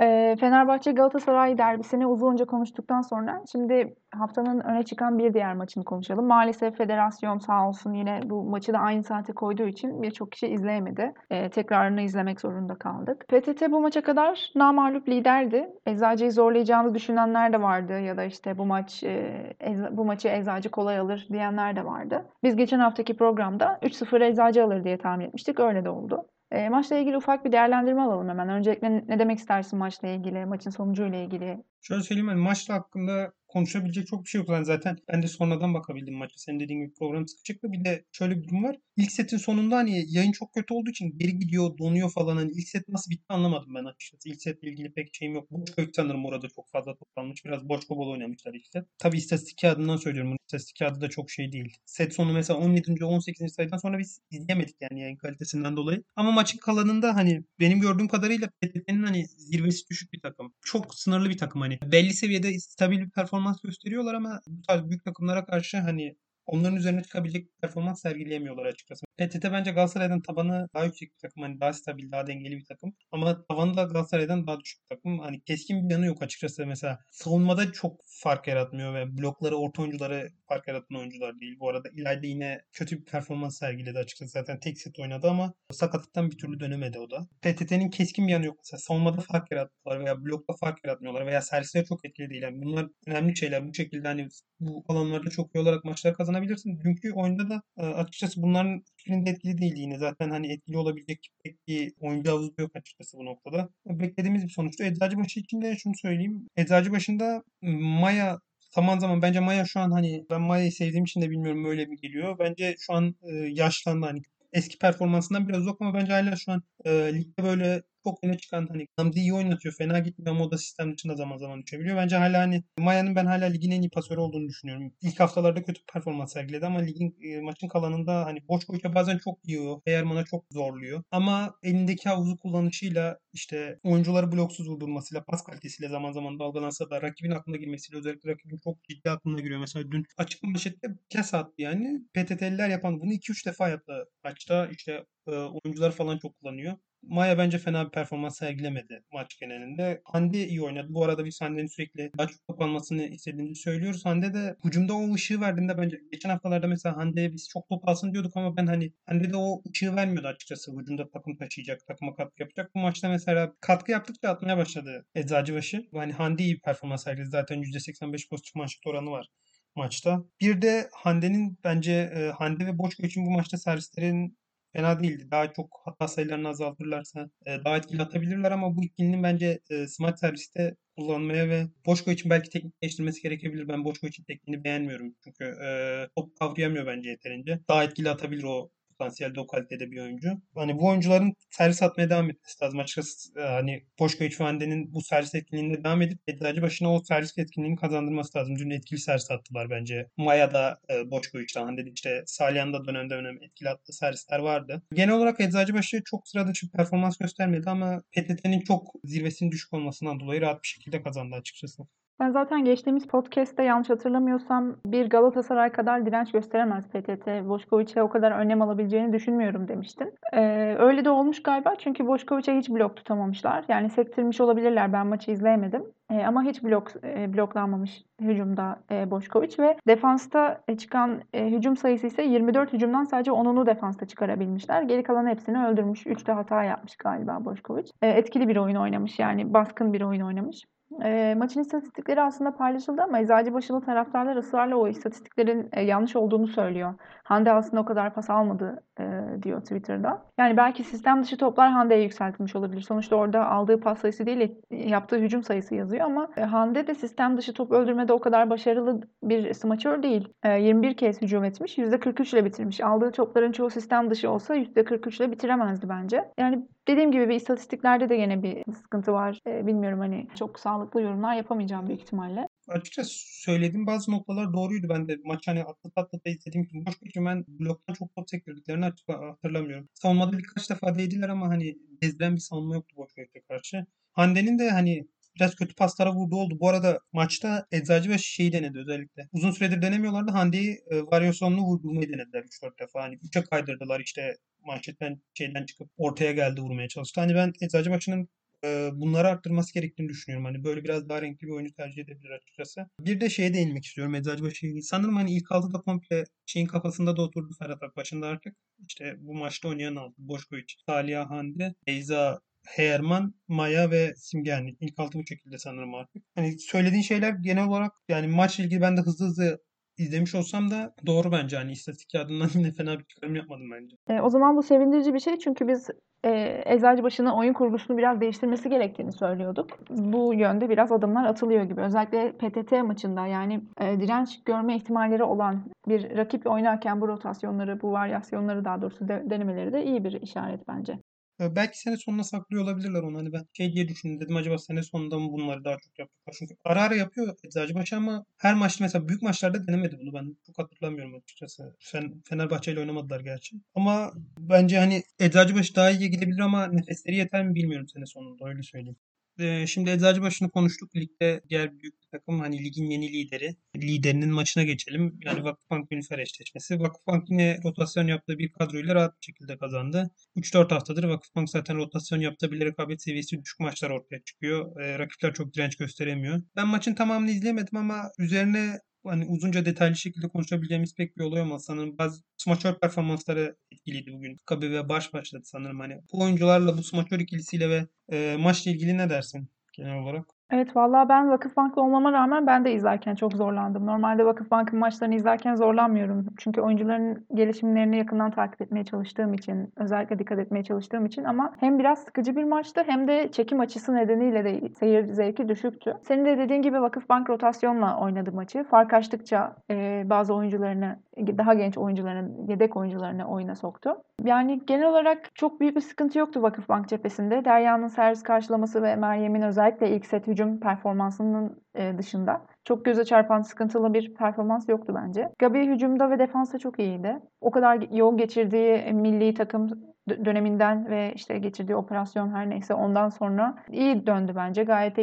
Eee, Fenerbahçe Galatasaray derbisini uzunca konuştuktan sonra şimdi haftanın öne çıkan bir diğer maçını konuşalım. Maalesef federasyon sağ olsun yine bu maçı da aynı saate koyduğu için birçok kişi izleyemedi. Eee, tekrarını izlemek zorunda kaldık. PTT bu maça kadar namağlup liderdi. Eczacı'yı zorlayacağını düşünenler de vardı ya da işte bu maç Eza- bu maçı Eczacı kolay alır diyenler de vardı. Biz geçen haftaki programda 3-0 Eczacı alır diye tahmin etmiştik. Öyle de oldu. E, maçla ilgili ufak bir değerlendirme alalım hemen. Öncelikle ne demek istersin maçla ilgili, maçın sonucuyla ilgili? Şöyle söyleyeyim hani maçla hakkında konuşabilecek çok bir şey yok. Yani zaten ben de sonradan bakabildim maça. Senin dediğin gibi program sıkışıktı. Bir de şöyle bir durum var. İlk setin sonunda hani yayın çok kötü olduğu için geri gidiyor, donuyor falan. Hani ilk set nasıl bitti anlamadım ben açıkçası. İlk setle ilgili pek şeyim yok. Boşkovic sanırım orada çok fazla toplanmış. Biraz boş bol oynamışlar ilk set. Tabii istatistik kağıdından söylüyorum. İstatistik kağıdı da çok şey değil. Set sonu mesela 17. 18. sayıdan sonra biz izleyemedik yani yayın kalitesinden dolayı. Ama maçın kalanında hani benim gördüğüm kadarıyla PTT'nin hani zirvesi düşük bir takım. Çok sınırlı bir takım hani. Belli seviyede stabil bir performans gösteriyorlar ama bu tarz büyük takımlara karşı hani onların üzerine çıkabilecek bir performans sergileyemiyorlar açıkçası. PTT bence Galatasaray'dan tabanı daha yüksek bir takım. Hani daha stabil, daha dengeli bir takım. Ama tavanı da Galatasaray'dan daha düşük bir takım. Hani keskin bir yanı yok açıkçası. Mesela savunmada çok fark yaratmıyor ve blokları, orta oyuncuları fark yaratan oyuncular değil. Bu arada İlayda yine kötü bir performans sergiledi açıkçası. Zaten tek set oynadı ama sakatlıktan bir türlü dönemedi o da. PTT'nin keskin bir yanı yok. Mesela savunmada fark yarattılar veya blokta fark yaratmıyorlar veya servisleri çok etkili değil. Yani bunlar önemli şeyler. Bu şekilde hani bu alanlarda çok iyi olarak maçlar kazanabilirsin. Dünkü oyunda da e, açıkçası bunların hiçbirinde etkili değil yine. Zaten hani etkili olabilecek pek bir oyuncu havuzu yok açıkçası bu noktada. Beklediğimiz bir sonuçtu. Eczacıbaşı için de şunu söyleyeyim. Eczacıbaşı'nda Maya zaman zaman bence Maya şu an hani ben Maya'yı sevdiğim için de bilmiyorum böyle mi geliyor. Bence şu an yaşlandı hani eski performansından biraz uzak ama bence hala şu an e, ligde böyle çok öne çıkan hani Hamdi iyi oynatıyor. Fena gitmiyor ama o da sistem dışında zaman zaman düşebiliyor. Bence hala hani Maya'nın ben hala ligin en iyi pasörü olduğunu düşünüyorum. İlk haftalarda kötü performans sergiledi ama ligin e, maçın kalanında hani boş koyunca bazen çok yiyor. Feyerman'a çok zorluyor. Ama elindeki havuzu kullanışıyla işte oyuncuları bloksuz vurdurmasıyla, pas kalitesiyle zaman zaman dalgalansa da rakibin aklına girmesiyle özellikle rakibin çok ciddi aklına giriyor. Mesela dün açık manşette kes attı yani. PTT'liler yapan bunu 2-3 defa yaptı maçta. İşte e, oyuncular falan çok kullanıyor. Maya bence fena bir performans sergilemedi maç genelinde. Hande iyi oynadı. Bu arada biz Hande'nin sürekli daha çok top almasını istediğimizi söylüyoruz. Hande de hücumda o ışığı verdiğinde bence geçen haftalarda mesela Hande'ye biz çok top alsın diyorduk ama ben hani Hande de o ışığı vermiyordu açıkçası. Hücumda takım taşıyacak, takıma katkı yapacak. Bu maçta mesela katkı yaptıkça atmaya başladı Eczacıbaşı. Yani Hande iyi bir performans sergiledi. Zaten %85 pozitif manşet oranı var maçta. Bir de Hande'nin bence e, Hande ve Boşko için bu maçta servislerin fena değildi. Daha çok hata sayılarını azaltırlarsa e, daha etkili atabilirler ama bu ikilinin bence e, smart serviste kullanmaya ve Boşko için belki teknik değiştirmesi gerekebilir. Ben Boşko için tekniğini beğenmiyorum. Çünkü e, top kavrayamıyor bence yeterince. Daha etkili atabilir o potansiyelde o kalitede bir oyuncu. Hani bu oyuncuların servis atmaya devam etmesi lazım. Açıkçası e, hani Boşkovic ve Hande'nin bu servis etkinliğinde devam edip Eczacı başına o servis etkinliğini kazandırması lazım. Dün etkili servis attılar bence. Maya da e, Boşkovic'den Hande'de işte Saliha'nın da dönem dönem etkili attığı servisler vardı. Genel olarak Eczacıbaşı çok sırada bir performans göstermedi ama PTT'nin çok zirvesinin düşük olmasından dolayı rahat bir şekilde kazandı açıkçası. Ben zaten geçtiğimiz podcast'te yanlış hatırlamıyorsam bir Galatasaray kadar direnç gösteremez PTT. Boşkoviç'e o kadar önlem alabileceğini düşünmüyorum demiştin. Ee, öyle de olmuş galiba çünkü Boşkoviç'e hiç blok tutamamışlar. Yani sektirmiş olabilirler. Ben maçı izleyemedim. Ee, ama hiç blok e, bloklanmamış hücumda e, Boşkoviç ve defansta e, çıkan e, hücum sayısı ise 24 hücumdan sadece 10'unu defansta çıkarabilmişler. Geri kalan hepsini öldürmüş. 3 de hata yapmış galiba Boşkoviç. E, etkili bir oyun oynamış yani baskın bir oyun oynamış. E, maçın istatistikleri aslında paylaşıldı ama Eczacıbaşılı taraftarlar ısrarla o istatistiklerin e, yanlış olduğunu söylüyor. Hande aslında o kadar pas almadı e, diyor Twitter'da. Yani belki sistem dışı toplar Hande'ye yükseltilmiş olabilir. Sonuçta orada aldığı pas sayısı değil yaptığı hücum sayısı yazıyor ama e, Hande de sistem dışı top öldürmede o kadar başarılı bir smaçör değil. E, 21 kez hücum etmiş. %43 ile bitirmiş. Aldığı topların çoğu sistem dışı olsa %43 ile bitiremezdi bence. Yani dediğim gibi bir istatistiklerde de yine bir sıkıntı var. E, bilmiyorum hani çok sağlıklı yorumlar yapamayacağım büyük ihtimalle. Açıkçası söylediğim bazı noktalar doğruydu. Ben de maç hani atlat atlat izlediğim için boş geçiyor. Ben bloktan çok top sektirdiklerini açık hatırlamıyorum. Savunmada birkaç defa değdiler ama hani bezdiren bir savunma yoktu boş karşı. Hande'nin de hani biraz kötü paslara vurdu oldu. Bu arada maçta Eczacı ve şeyi denedi özellikle. Uzun süredir denemiyorlardı. Hande'yi e, varyasyonlu vurdurmayı denediler 3-4 defa. Hani 3'e kaydırdılar işte manşetten şeyden çıkıp ortaya geldi vurmaya çalıştı. Hani ben Eczacı başının Eee, bunları arttırması gerektiğini düşünüyorum. Hani böyle biraz daha renkli bir oyuncu tercih edebilir açıkçası. Bir de şeye değinmek istiyorum Eczacıbaşı. Sanırım hani ilk altıda komple şeyin kafasında da oturdu Ferhat Akbaş'ın da artık. İşte bu maçta oynayan altı. Boşkoviç, Salih Hande, Beyza Heyerman, Maya ve Simge yani ilk altı bu şekilde sanırım artık. Hani söylediğin şeyler genel olarak yani maçla ilgili ben de hızlı hızlı izlemiş olsam da doğru bence. Hani istatistik kağıdından yine fena bir çıkarım yapmadım bence. E, o zaman bu sevindirici bir şey çünkü biz e, Eczacıbaşı'nın oyun kurgusunu biraz değiştirmesi gerektiğini söylüyorduk. Bu yönde biraz adımlar atılıyor gibi. Özellikle PTT maçında yani e, direnç görme ihtimalleri olan bir rakip oynarken bu rotasyonları, bu varyasyonları daha doğrusu de, denemeleri de iyi bir işaret bence. Ee, Belki sene sonuna saklıyor olabilirler onu. Hani ben şey diye düşündüm. Dedim acaba sene sonunda mı bunları daha çok yapacaklar? Çünkü ara ara yapıyor Eczacıbaşı ama her maçta mesela büyük maçlarda denemedi bunu. Ben çok hatırlamıyorum açıkçası. Fen- Fenerbahçe ile oynamadılar gerçi. Ama bence hani Eczacıbaşı daha iyi gidebilir ama nefesleri yeter mi bilmiyorum sene sonunda öyle söyleyeyim. Ee, Şimdi Eczacıbaşı'nı konuştuk. Ligde diğer büyük takım hani ligin yeni lideri. Liderinin maçına geçelim. Yani Vakıfbank Nilüfer eşleşmesi. Vakıfbank yine rotasyon yaptığı bir kadroyla rahat bir şekilde kazandı. 3-4 haftadır Vakıfbank zaten rotasyon yaptığı bir rekabet seviyesi düşük maçlar ortaya çıkıyor. Ee, rakipler çok direnç gösteremiyor. Ben maçın tamamını izleyemedim ama üzerine hani uzunca detaylı şekilde konuşabileceğimiz pek bir olay olmaz sanırım. Bazı smaçör performansları etkiliydi bugün. Kabe ve Baş başladı sanırım hani. Bu oyuncularla bu smaçör ikilisiyle ve e, maçla ilgili ne dersin genel olarak? Evet vallahi ben Vakıfbank'ta olmama rağmen ben de izlerken çok zorlandım. Normalde Vakıfbank'ın maçlarını izlerken zorlanmıyorum. Çünkü oyuncuların gelişimlerini yakından takip etmeye çalıştığım için, özellikle dikkat etmeye çalıştığım için ama hem biraz sıkıcı bir maçtı hem de çekim açısı nedeniyle de seyir zevki düşüktü. Senin de dediğin gibi Vakıfbank rotasyonla oynadı maçı. Fark açtıkça e, bazı oyuncularını, daha genç oyuncularını, yedek oyuncularını oyuna soktu. Yani genel olarak çok büyük bir sıkıntı yoktu Vakıfbank cephesinde. Derya'nın servis karşılaması ve Meryem'in özellikle ilk set hücum performansının e, dışında çok göze çarpan sıkıntılı bir performans yoktu bence. Gabi hücumda ve defansta çok iyiydi. O kadar yoğun geçirdiği milli takım döneminden ve işte geçirdiği operasyon her neyse ondan sonra iyi döndü bence. Gayet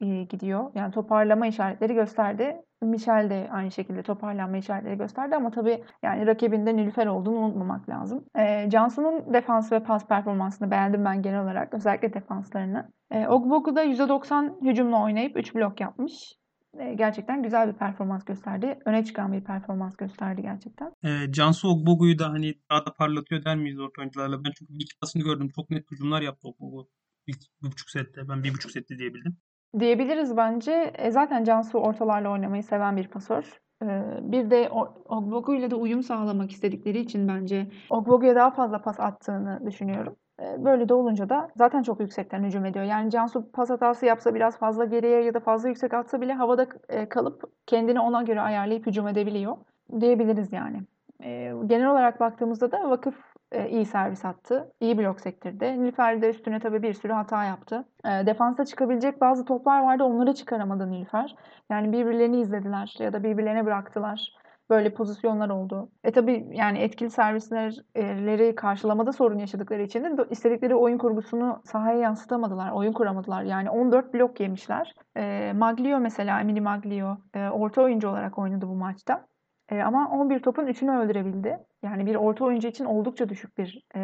iyi gidiyor. Yani toparlama işaretleri gösterdi. Michel de aynı şekilde toparlanma işaretleri gösterdi ama tabii yani rakibinde Nilüfer olduğunu unutmamak lazım. E, Cansu'nun defans ve pas performansını beğendim ben genel olarak. Özellikle defanslarını. E, Ogbogu da %90 hücumla oynayıp 3 blok yapmış. E, gerçekten güzel bir performans gösterdi. Öne çıkan bir performans gösterdi gerçekten. E, Cansu Ogbogu'yu da hani daha da parlatıyor der miyiz orta oyuncularla? Ben çünkü bir pasını gördüm. Çok net hücumlar yaptı Ogbogu. Bir, bir buçuk sette. Ben bir buçuk sette diyebildim. Diyebiliriz bence. E, zaten Cansu ortalarla oynamayı seven bir pasör. E, bir de Ogbogu ile de uyum sağlamak istedikleri için bence Ogbogu'ya daha fazla pas attığını düşünüyorum. E, böyle de olunca da zaten çok yüksekten hücum ediyor. Yani Cansu pas hatası yapsa biraz fazla geriye ya da fazla yüksek atsa bile havada kalıp kendini ona göre ayarlayıp hücum edebiliyor diyebiliriz yani. Genel olarak baktığımızda da vakıf iyi servis attı. iyi blok sektirdi. Nilüfer de üstüne tabii bir sürü hata yaptı. Defansa çıkabilecek bazı toplar vardı. Onları çıkaramadı Nilüfer. Yani birbirlerini izlediler ya da birbirlerine bıraktılar. Böyle pozisyonlar oldu. E tabii yani etkili servisleri karşılamada sorun yaşadıkları için de istedikleri oyun kurgusunu sahaya yansıtamadılar. Oyun kuramadılar. Yani 14 blok yemişler. E, Maglio mesela, Emily Maglio e, orta oyuncu olarak oynadı bu maçta. E, ama 11 topun 3'ünü öldürebildi. Yani bir orta oyuncu için oldukça düşük bir e,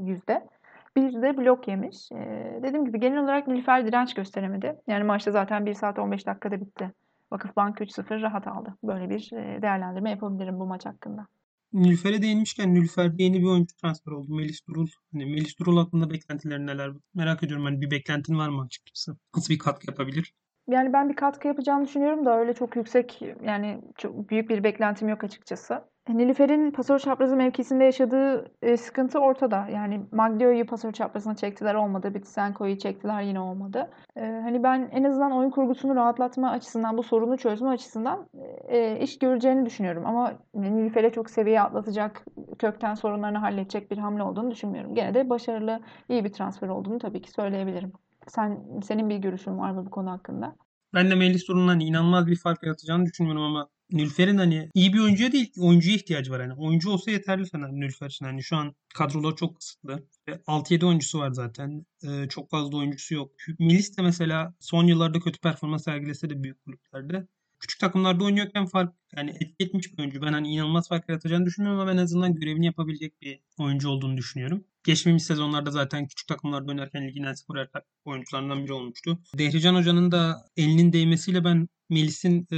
yüzde. Bir de blok yemiş. E, dediğim gibi genel olarak Nilüfer direnç gösteremedi. Yani maçta zaten 1 saat 15 dakikada bitti. Vakıfbank 3-0 rahat aldı. Böyle bir değerlendirme yapabilirim bu maç hakkında. Nilüfer'e değinmişken Nilüfer'de yeni bir oyuncu transfer oldu. Melis Durul. Hani Melis Durul hakkında beklentilerin neler? Merak ediyorum. Hani bir beklentin var mı açıkçası? Nasıl bir katkı yapabilir? Yani ben bir katkı yapacağını düşünüyorum da öyle çok yüksek yani çok büyük bir beklentim yok açıkçası. Nilüfer'in pasör çaprazı mevkisinde yaşadığı e, sıkıntı ortada. Yani Maglio'yu pasör çaprazına çektiler olmadı. Bitsenko'yu çektiler yine olmadı. E, hani ben en azından oyun kurgusunu rahatlatma açısından, bu sorunu çözme açısından e, iş göreceğini düşünüyorum. Ama Nilüfer'e çok seviye atlatacak, kökten sorunlarını halledecek bir hamle olduğunu düşünmüyorum. Gene de başarılı, iyi bir transfer olduğunu tabii ki söyleyebilirim. Sen senin bir görüşün var mı bu konu hakkında? Ben de Melis Durul'un hani inanılmaz bir fark yaratacağını düşünmüyorum ama Nülfer'in hani iyi bir oyuncuya değil, oyuncuya ihtiyacı var. Yani oyuncu olsa yeterli Fener Nülfer için. Hani şu an kadrolar çok kısıtlı. 6-7 oyuncusu var zaten. Ee, çok fazla oyuncusu yok. Milis de mesela son yıllarda kötü performans sergilese de büyük kulüplerde. Küçük takımlarda oynuyorken fark yani etki etmiş bir oyuncu. Ben hani inanılmaz fark yaratacağını düşünmüyorum ama en azından görevini yapabilecek bir oyuncu olduğunu düşünüyorum. Geçtiğimiz sezonlarda zaten küçük takımlarda oynarken ligin en skorer oyuncularından biri olmuştu. Dehrican Hoca'nın da elinin değmesiyle ben Melis'in e,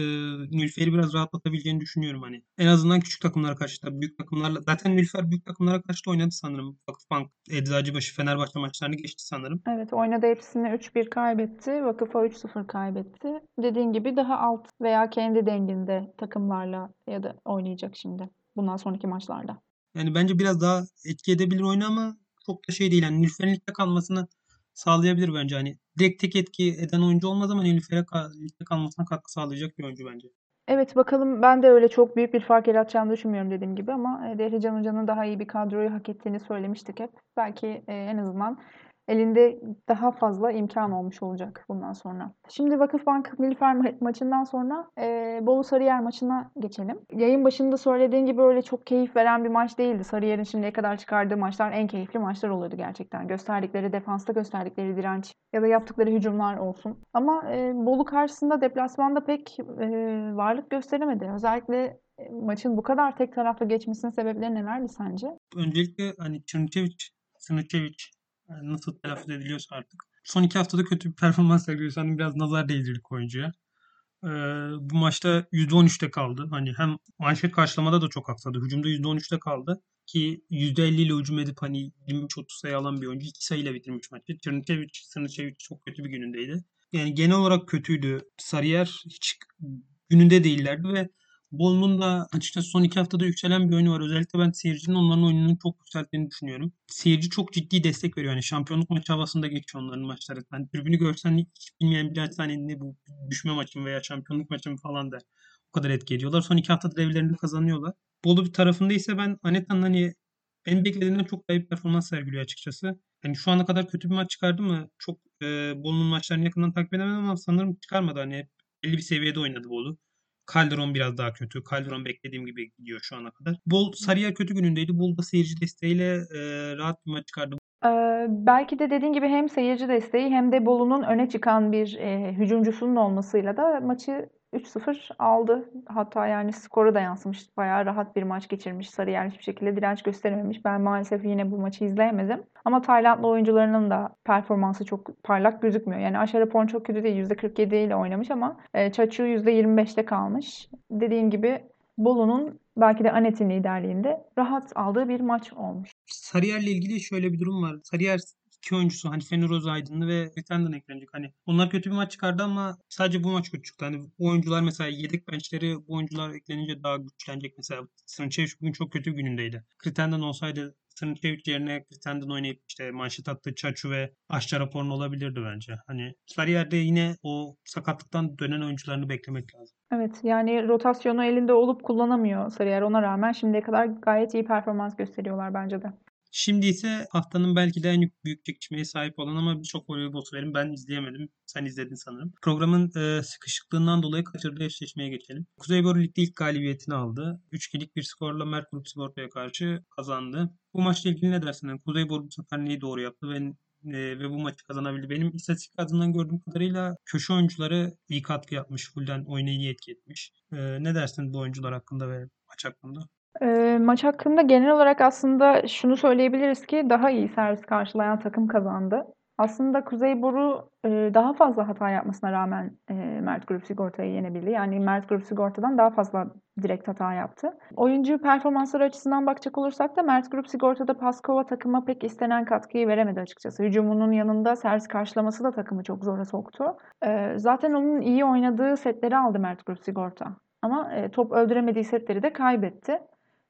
Nülfer'i biraz rahatlatabileceğini düşünüyorum hani. En azından küçük takımlara karşı da büyük takımlarla zaten Nülfer büyük takımlara karşı da oynadı sanırım. Vakıfbank, Eczacıbaşı, Fenerbahçe maçlarını geçti sanırım. Evet oynadı hepsini 3-1 kaybetti. Vakıf'a 3-0 kaybetti. Dediğin gibi daha alt veya kendi denginde takımlarla ya da oynayacak şimdi bundan sonraki maçlarda. Yani bence biraz daha etki edebilir oyunu ama çok da şey değil. Yani Nilüfer'in ligde kalmasını sağlayabilir bence. Hani direkt tek etki eden oyuncu olmaz ama Nilüfer'e ligde kalmasına katkı sağlayacak bir oyuncu bence. Evet bakalım ben de öyle çok büyük bir fark yaratacağını düşünmüyorum dediğim gibi ama e, Dehrican Hoca'nın daha iyi bir kadroyu hak ettiğini söylemiştik hep. Belki e, en azından elinde daha fazla imkan olmuş olacak bundan sonra. Şimdi Vakıfbank Nilüfer ma- maçından sonra e, Bolu Sarıyer maçına geçelim. Yayın başında söylediğin gibi öyle çok keyif veren bir maç değildi. Sarıyer'in şimdiye kadar çıkardığı maçlar en keyifli maçlar oluyordu gerçekten. Gösterdikleri defansta gösterdikleri direnç ya da yaptıkları hücumlar olsun. Ama e, Bolu karşısında deplasmanda pek e, varlık gösteremedi. Özellikle maçın bu kadar tek taraflı geçmesinin sebepleri nelerdi sence? Öncelikle hani Çırnçeviç, Sınıçeviç nasıl telaffuz ediliyorsa artık. Son iki haftada kötü bir performans sergiliyor. Sanırım biraz nazar değdirdik oyuncuya. Ee, bu maçta %13'te kaldı. Hani hem manşet karşılamada da çok aksadı. Hücumda %13'te kaldı. Ki %50 ile hücum edip hani 23-30 sayı alan bir oyuncu. 2 sayıyla bitirmiş maçı. Çırnıçeviç, Sınıçeviç çok kötü bir günündeydi. Yani genel olarak kötüydü. Sarıyer hiç gününde değillerdi ve Bolu'nun da açıkçası son iki haftada yükselen bir oyunu var. Özellikle ben seyircinin onların oyununu çok yükselttiğini düşünüyorum. Seyirci çok ciddi destek veriyor. Yani şampiyonluk maçı havasında geçiyor onların maçları. Yani tribünü görsen hiç bilmeyen bir hani ne bu düşme maçı veya şampiyonluk maçı mı falan der. O kadar etki ediyorlar. Son iki haftada evlerini kazanıyorlar. Bolu bir tarafında ise ben Aneta'nın hani benim beklediğimden çok daha iyi performans sergiliyor açıkçası. Yani şu ana kadar kötü bir maç çıkardı mı? Çok e, Bolu'nun maçlarını yakından takip edemem ama sanırım çıkarmadı. Hani belli bir seviyede oynadı Bolu. Calderon biraz daha kötü. Calderon beklediğim gibi gidiyor şu ana kadar. Bol Sarıyer kötü günündeydi. Bol da seyirci desteğiyle e, rahat bir maç çıkardı. Ee, belki de dediğin gibi hem seyirci desteği hem de Bolu'nun öne çıkan bir e, hücumcusunun olmasıyla da maçı 3-0 aldı. Hatta yani skoru da yansımış. Bayağı rahat bir maç geçirmiş. Sarıyer hiçbir şekilde direnç gösterememiş. Ben maalesef yine bu maçı izleyemedim. Ama Taylandlı oyuncularının da performansı çok parlak gözükmüyor. Yani Aşarapon çok kötü değil. %47 ile oynamış ama e, Çaçu %25'te kalmış. Dediğim gibi Bolu'nun belki de Anet'in liderliğinde rahat aldığı bir maç olmuş. Sarıyer'le ilgili şöyle bir durum var. Sarıyer iki oyuncusu hani Fener Ozaydınlı ve Etenden eklenecek. Hani onlar kötü bir maç çıkardı ama sadece bu maç kötü çıktı. Hani oyuncular mesela yedek benchleri bu oyuncular eklenince daha güçlenecek. Mesela Sırnçeviç bugün çok kötü bir günündeydi. Kritenden olsaydı Sırnçeviç yerine Kritenden oynayıp işte manşet attı Çaçu ve Aşça raporun olabilirdi bence. Hani Sarıyer'de yine o sakatlıktan dönen oyuncularını beklemek lazım. Evet yani rotasyonu elinde olup kullanamıyor Sarıyer. Ona rağmen şimdiye kadar gayet iyi performans gösteriyorlar bence de. Şimdi ise haftanın belki de en büyük çekişmeye sahip olan ama birçok voleybol severim. Ben izleyemedim. Sen izledin sanırım. Programın e, sıkışıklığından dolayı kaçırdığı eşleşmeye geçelim. Kuzeyboru Lig'de ilk galibiyetini aldı. 3-2'lik bir skorla Mert Grup Sigorta'ya karşı kazandı. Bu maçla ilgili ne dersin? Yani Kuzeyboru bu sefer neyi doğru yaptı ve e, ve bu maçı kazanabildi. Benim istatistik adından gördüğüm kadarıyla köşe oyuncuları iyi katkı yapmış. Fulden oyunu iyi etki etmiş. E, ne dersin bu oyuncular hakkında ve maç hakkında? E, maç hakkında genel olarak aslında şunu söyleyebiliriz ki daha iyi servis karşılayan takım kazandı. Aslında Kuzey Boru e, daha fazla hata yapmasına rağmen e, Mert Grup Sigorta'yı yenebildi. Yani Mert Grup Sigorta'dan daha fazla direkt hata yaptı. Oyuncu performansları açısından bakacak olursak da Mert Grup Sigorta'da Paskova takıma pek istenen katkıyı veremedi açıkçası. Hücumunun yanında servis karşılaması da takımı çok zora soktu. E, zaten onun iyi oynadığı setleri aldı Mert Grup Sigorta. Ama top öldüremediği setleri de kaybetti.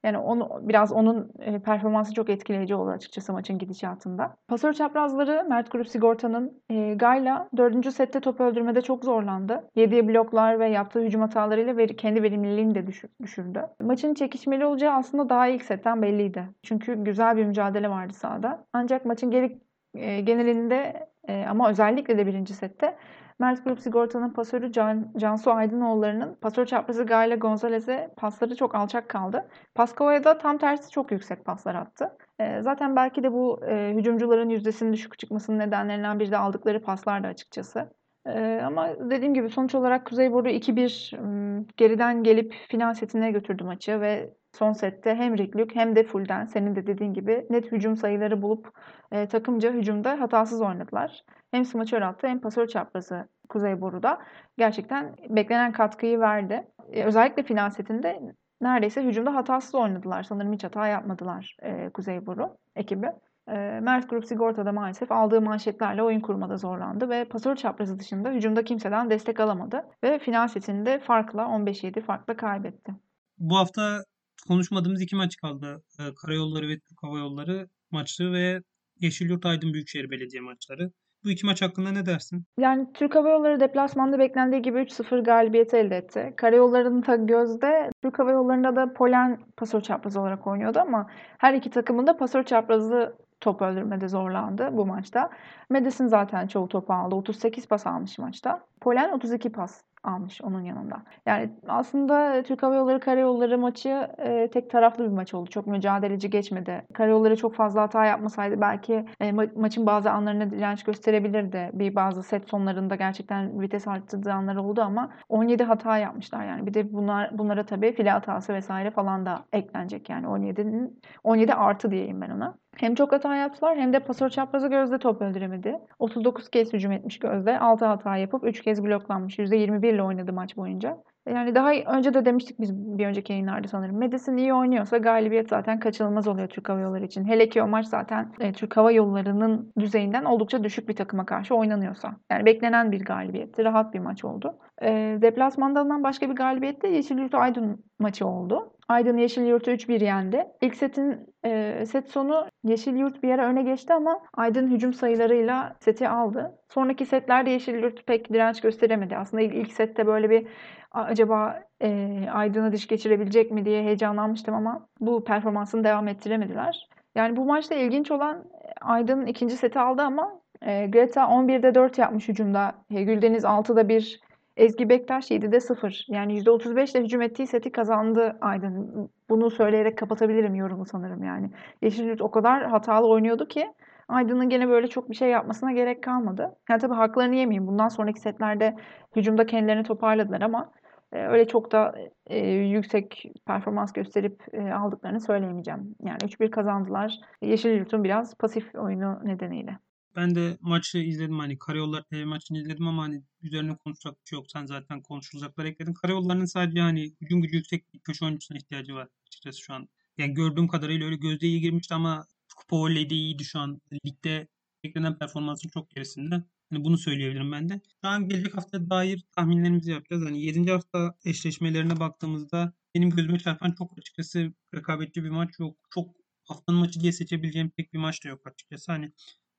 Yani onu biraz onun performansı çok etkileyici oldu açıkçası maçın gidişatında. Pasör çaprazları Mert Grup Sigorta'nın e, Gayla 4. sette top öldürmede çok zorlandı. Yediği bloklar ve yaptığı hücum hatalarıyla veri, kendi verimliliğini de düşürdü. Maçın çekişmeli olacağı aslında daha ilk setten belliydi. Çünkü güzel bir mücadele vardı sahada. Ancak maçın geri, e, genelinde e, ama özellikle de birinci sette Mert Grup Sigorta'nın pasörü Can, Cansu Aydınoğulları'nın pasör çaprazı Gayle Gonzalez'e pasları çok alçak kaldı. Paskova'ya da tam tersi çok yüksek paslar attı. E, zaten belki de bu e, hücumcuların yüzdesinin düşük çıkmasının nedenlerinden biri de aldıkları paslardı açıkçası. Ee, ama dediğim gibi sonuç olarak Kuzey Boru 2-1 geriden gelip final setine götürdü maçı ve son sette hem Rick hem de Fulden senin de dediğin gibi net hücum sayıları bulup e, takımca hücumda hatasız oynadılar. Hem smaçör attı hem pasör çaprazı Kuzey Boru'da gerçekten beklenen katkıyı verdi. E, özellikle final setinde neredeyse hücumda hatasız oynadılar. Sanırım hiç hata yapmadılar e, Kuzey Boru ekibi. E, Mert Grup Sigorta'da maalesef aldığı manşetlerle oyun kurmada zorlandı ve pasör çaprazı dışında hücumda kimseden destek alamadı ve final setinde farkla 15-7 farkla kaybetti. Bu hafta konuşmadığımız iki maç kaldı. E, Karayolları ve Türk Hava Yolları maçı ve Yeşilyurt Aydın Büyükşehir Belediye maçları. Bu iki maç hakkında ne dersin? Yani Türk Hava Yolları deplasmanda beklendiği gibi 3-0 galibiyet elde etti. Karayolları'nın da gözde Türk Hava Yolları'nda da Polen pasör çaprazı olarak oynuyordu ama her iki takımın da pasör çaprazı top öldürmede zorlandı bu maçta. Madison zaten çoğu topu aldı. 38 pas almış maçta. Polen 32 pas almış onun yanında. Yani aslında Türk Hava Yolları Karayolları maçı e, tek taraflı bir maç oldu. Çok mücadeleci geçmedi. Karayolları çok fazla hata yapmasaydı belki e, ma- maçın bazı anlarına direnç gösterebilirdi. Bir bazı set sonlarında gerçekten vites arttırdığı anlar oldu ama 17 hata yapmışlar yani. Bir de bunlar bunlara tabii file hatası vesaire falan da eklenecek yani 17'nin 17 artı diyeyim ben ona. Hem çok hata yaptılar hem de pasör çaprazı Gözde top öldüremedi. 39 kez hücum etmiş Gözde. 6 hata yapıp 3 kez bloklanmış. %21 ile oynadı maç boyunca. Yani daha önce de demiştik biz bir önceki yayınlarda sanırım. Madison iyi oynuyorsa galibiyet zaten kaçınılmaz oluyor Türk Hava Yolları için. Hele ki o maç zaten e, Türk Hava Yolları'nın düzeyinden oldukça düşük bir takıma karşı oynanıyorsa. Yani beklenen bir galibiyetti. Rahat bir maç oldu. E, deplasmandan başka bir galibiyet de Yeşilyurt Aydın maçı oldu. Aydın Yeşilyurt'u 3-1 yendi. İlk setin e, set sonu Yeşilyurt bir ara öne geçti ama Aydın hücum sayılarıyla seti aldı. Sonraki setlerde Yeşilyurt pek direnç gösteremedi. Aslında ilk, ilk sette böyle bir acaba e, Aydın'a diş geçirebilecek mi diye heyecanlanmıştım ama bu performansını devam ettiremediler. Yani bu maçta ilginç olan Aydın ikinci seti aldı ama e, Greta 11'de 4 yapmış hücumda. E, Güldeniz 6'da 1 Ezgi Bektaş 7'de 0. Yani %35 ile hücum ettiği seti kazandı Aydın. Bunu söyleyerek kapatabilirim yorumu sanırım yani. Yeşilyurt o kadar hatalı oynuyordu ki Aydın'ın gene böyle çok bir şey yapmasına gerek kalmadı. Yani tabii haklarını yemeyeyim. Bundan sonraki setlerde hücumda kendilerini toparladılar ama e, öyle çok da e, yüksek performans gösterip e, aldıklarını söyleyemeyeceğim. Yani 3-1 kazandılar. Yeşilyurt'un biraz pasif oyunu nedeniyle. Ben de maçı izledim hani Karayollar TV maçını izledim ama hani üzerine konuşacak bir şey yok. Sen zaten konuşulacaklar ekledin. Karayollarının sadece hani hücum gücü yüksek bir köşe oyuncusuna ihtiyacı var açıkçası şu an. Yani gördüğüm kadarıyla öyle gözde iyi girmişti ama Kupa Voley'de iyiydi şu an. Ligde beklenen performansın çok gerisinde. Hani bunu söyleyebilirim ben de. Şu an gelecek hafta dair tahminlerimizi yapacağız. Hani 7. hafta eşleşmelerine baktığımızda benim gözüme çarpan çok açıkçası rekabetçi bir maç yok. Çok haftanın maçı diye seçebileceğim pek bir maç da yok açıkçası. Hani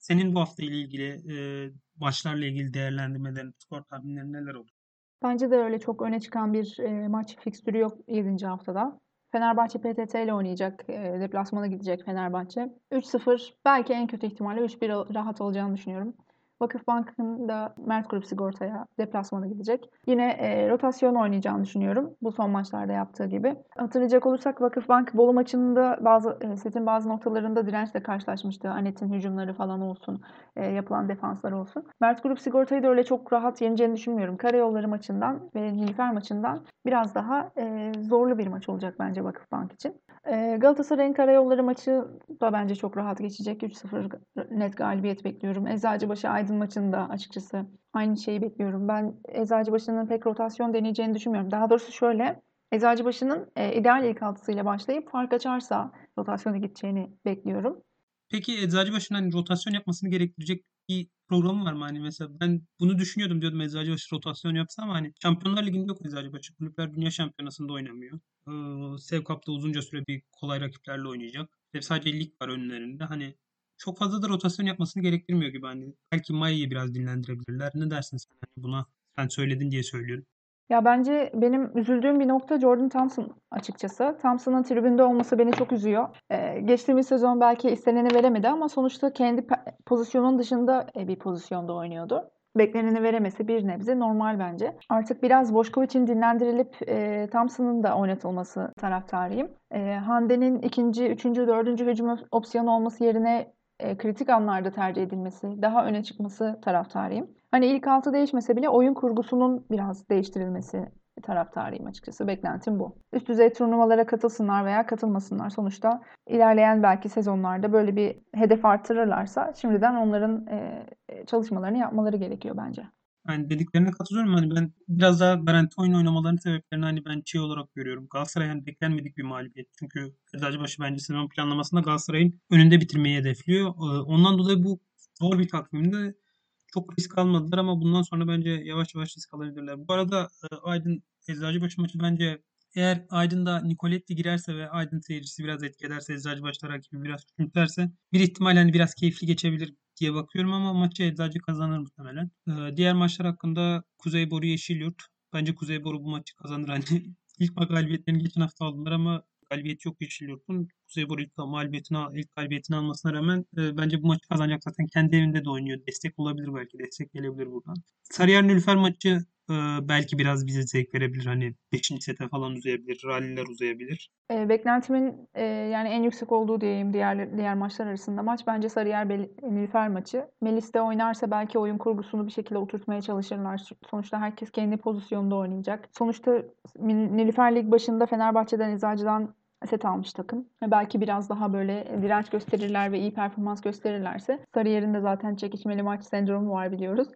senin bu hafta ile ilgili e, maçlarla ilgili değerlendirmelerin, skor tahminlerin neler olur? Bence de öyle çok öne çıkan bir e, maç fikstürü yok 7. haftada. Fenerbahçe PTT ile oynayacak. E, deplasmana gidecek Fenerbahçe. 3-0 belki en kötü ihtimalle 3-1 rahat olacağını düşünüyorum. Vakıfbank'ın da Mert Grup Sigorta'ya deplasmana gidecek. Yine e, rotasyon oynayacağını düşünüyorum. Bu son maçlarda yaptığı gibi. Hatırlayacak olursak Vakıfbank Bolu maçında bazı e, setin bazı noktalarında dirençle karşılaşmıştı. Anet'in hücumları falan olsun, e, yapılan defanslar olsun. Mert Grup Sigorta'yı da öyle çok rahat yeneceğini düşünmüyorum. Karayolları maçından ve Nilüfer maçından biraz daha e, zorlu bir maç olacak bence Vakıfbank için. E, Galatasaray'ın Karayolları maçı da bence çok rahat geçecek. 3-0 net galibiyet bekliyorum. Eczacıbaşı Aydın maçında açıkçası aynı şeyi bekliyorum. Ben Eczacıbaşı'nın pek rotasyon deneyeceğini düşünmüyorum. Daha doğrusu şöyle, Eczacıbaşı'nın e, ideal ilk altısıyla başlayıp fark açarsa rotasyona gideceğini bekliyorum. Peki Eczacıbaşı'nın hani rotasyon yapmasını gerektirecek bir programı var mı? Hani mesela ben bunu düşünüyordum diyordum Eczacıbaşı rotasyon yapsa ama hani Şampiyonlar Ligi'nde yok Eczacıbaşı. Kulüpler Dünya Şampiyonası'nda oynamıyor. Ee, Sevkap'ta uzunca süre bir kolay rakiplerle oynayacak. Ve sadece lig var önlerinde. Hani çok fazla da rotasyon yapmasını gerektirmiyor gibi. Hani belki Maya'yı biraz dinlendirebilirler. Ne dersin sen hani buna? Sen söyledin diye söylüyorum. Ya bence benim üzüldüğüm bir nokta Jordan Thompson açıkçası. Thompson'ın tribünde olması beni çok üzüyor. Ee, geçtiğimiz sezon belki isteneni veremedi ama sonuçta kendi pozisyonun dışında bir pozisyonda oynuyordu. Bekleneni veremesi bir nebze normal bence. Artık biraz Boşkoviç'in dinlendirilip e, Thompson'ın da oynatılması taraftarıyım. E, Hande'nin ikinci, üçüncü, dördüncü hücum opsiyonu olması yerine e, kritik anlarda tercih edilmesi, daha öne çıkması taraftarıyım. Hani ilk altı değişmese bile oyun kurgusunun biraz değiştirilmesi taraftarıyım açıkçası. Beklentim bu. Üst düzey turnuvalara katılsınlar veya katılmasınlar. Sonuçta ilerleyen belki sezonlarda böyle bir hedef artırırlarsa şimdiden onların e, çalışmalarını yapmaları gerekiyor bence. Yani dediklerine katılıyorum. Hani ben biraz daha garanti oyun oynamalarının sebeplerini hani ben şey olarak görüyorum. Galatasaray yani beklenmedik bir mağlubiyet. Çünkü Eczacıbaşı bence sezon planlamasında Galatasaray'ın önünde bitirmeyi hedefliyor. Ee, ondan dolayı bu zor bir takvimde çok risk almadılar ama bundan sonra bence yavaş yavaş risk alabilirler. Bu arada e, Aydın Eczacıbaşı maçı bence eğer Aydın'da Nicoletti girerse ve Aydın seyircisi biraz etki ederse Eczacıbaşı rakibi biraz küçümserse bir ihtimal hani biraz keyifli geçebilir diye bakıyorum ama maçı Eczacı kazanır muhtemelen. Ee, diğer maçlar hakkında Kuzeyboru Yeşilyurt. Bence Kuzeyboru bu maçı kazanır. Hani ilk galibiyetlerini geçen hafta aldılar ama galibiyet yok Yeşilyurt'un. Kuzeyboru ilk galibiyetini, ilk galibiyetini almasına rağmen e, bence bu maçı kazanacak zaten. Kendi evinde de oynuyor. Destek olabilir belki. Destek gelebilir buradan. Sarıyer Nülfer maçı e, belki biraz bize zevk verebilir. Hani 5. sete falan uzayabilir. Ralliler uzayabilir. E, beklentimin e, yani en yüksek olduğu diyeyim diğer diğer maçlar arasında maç bence Sarıyer Nilüfer maçı. Melis de oynarsa belki oyun kurgusunu bir şekilde oturtmaya çalışırlar. Sonuçta herkes kendi pozisyonunda oynayacak. Sonuçta Nilüfer lig başında Fenerbahçe'den Eczacı'dan set almış takım. Belki biraz daha böyle direnç gösterirler ve iyi performans gösterirlerse Sarıyer'in de zaten çekişmeli maç sendromu var biliyoruz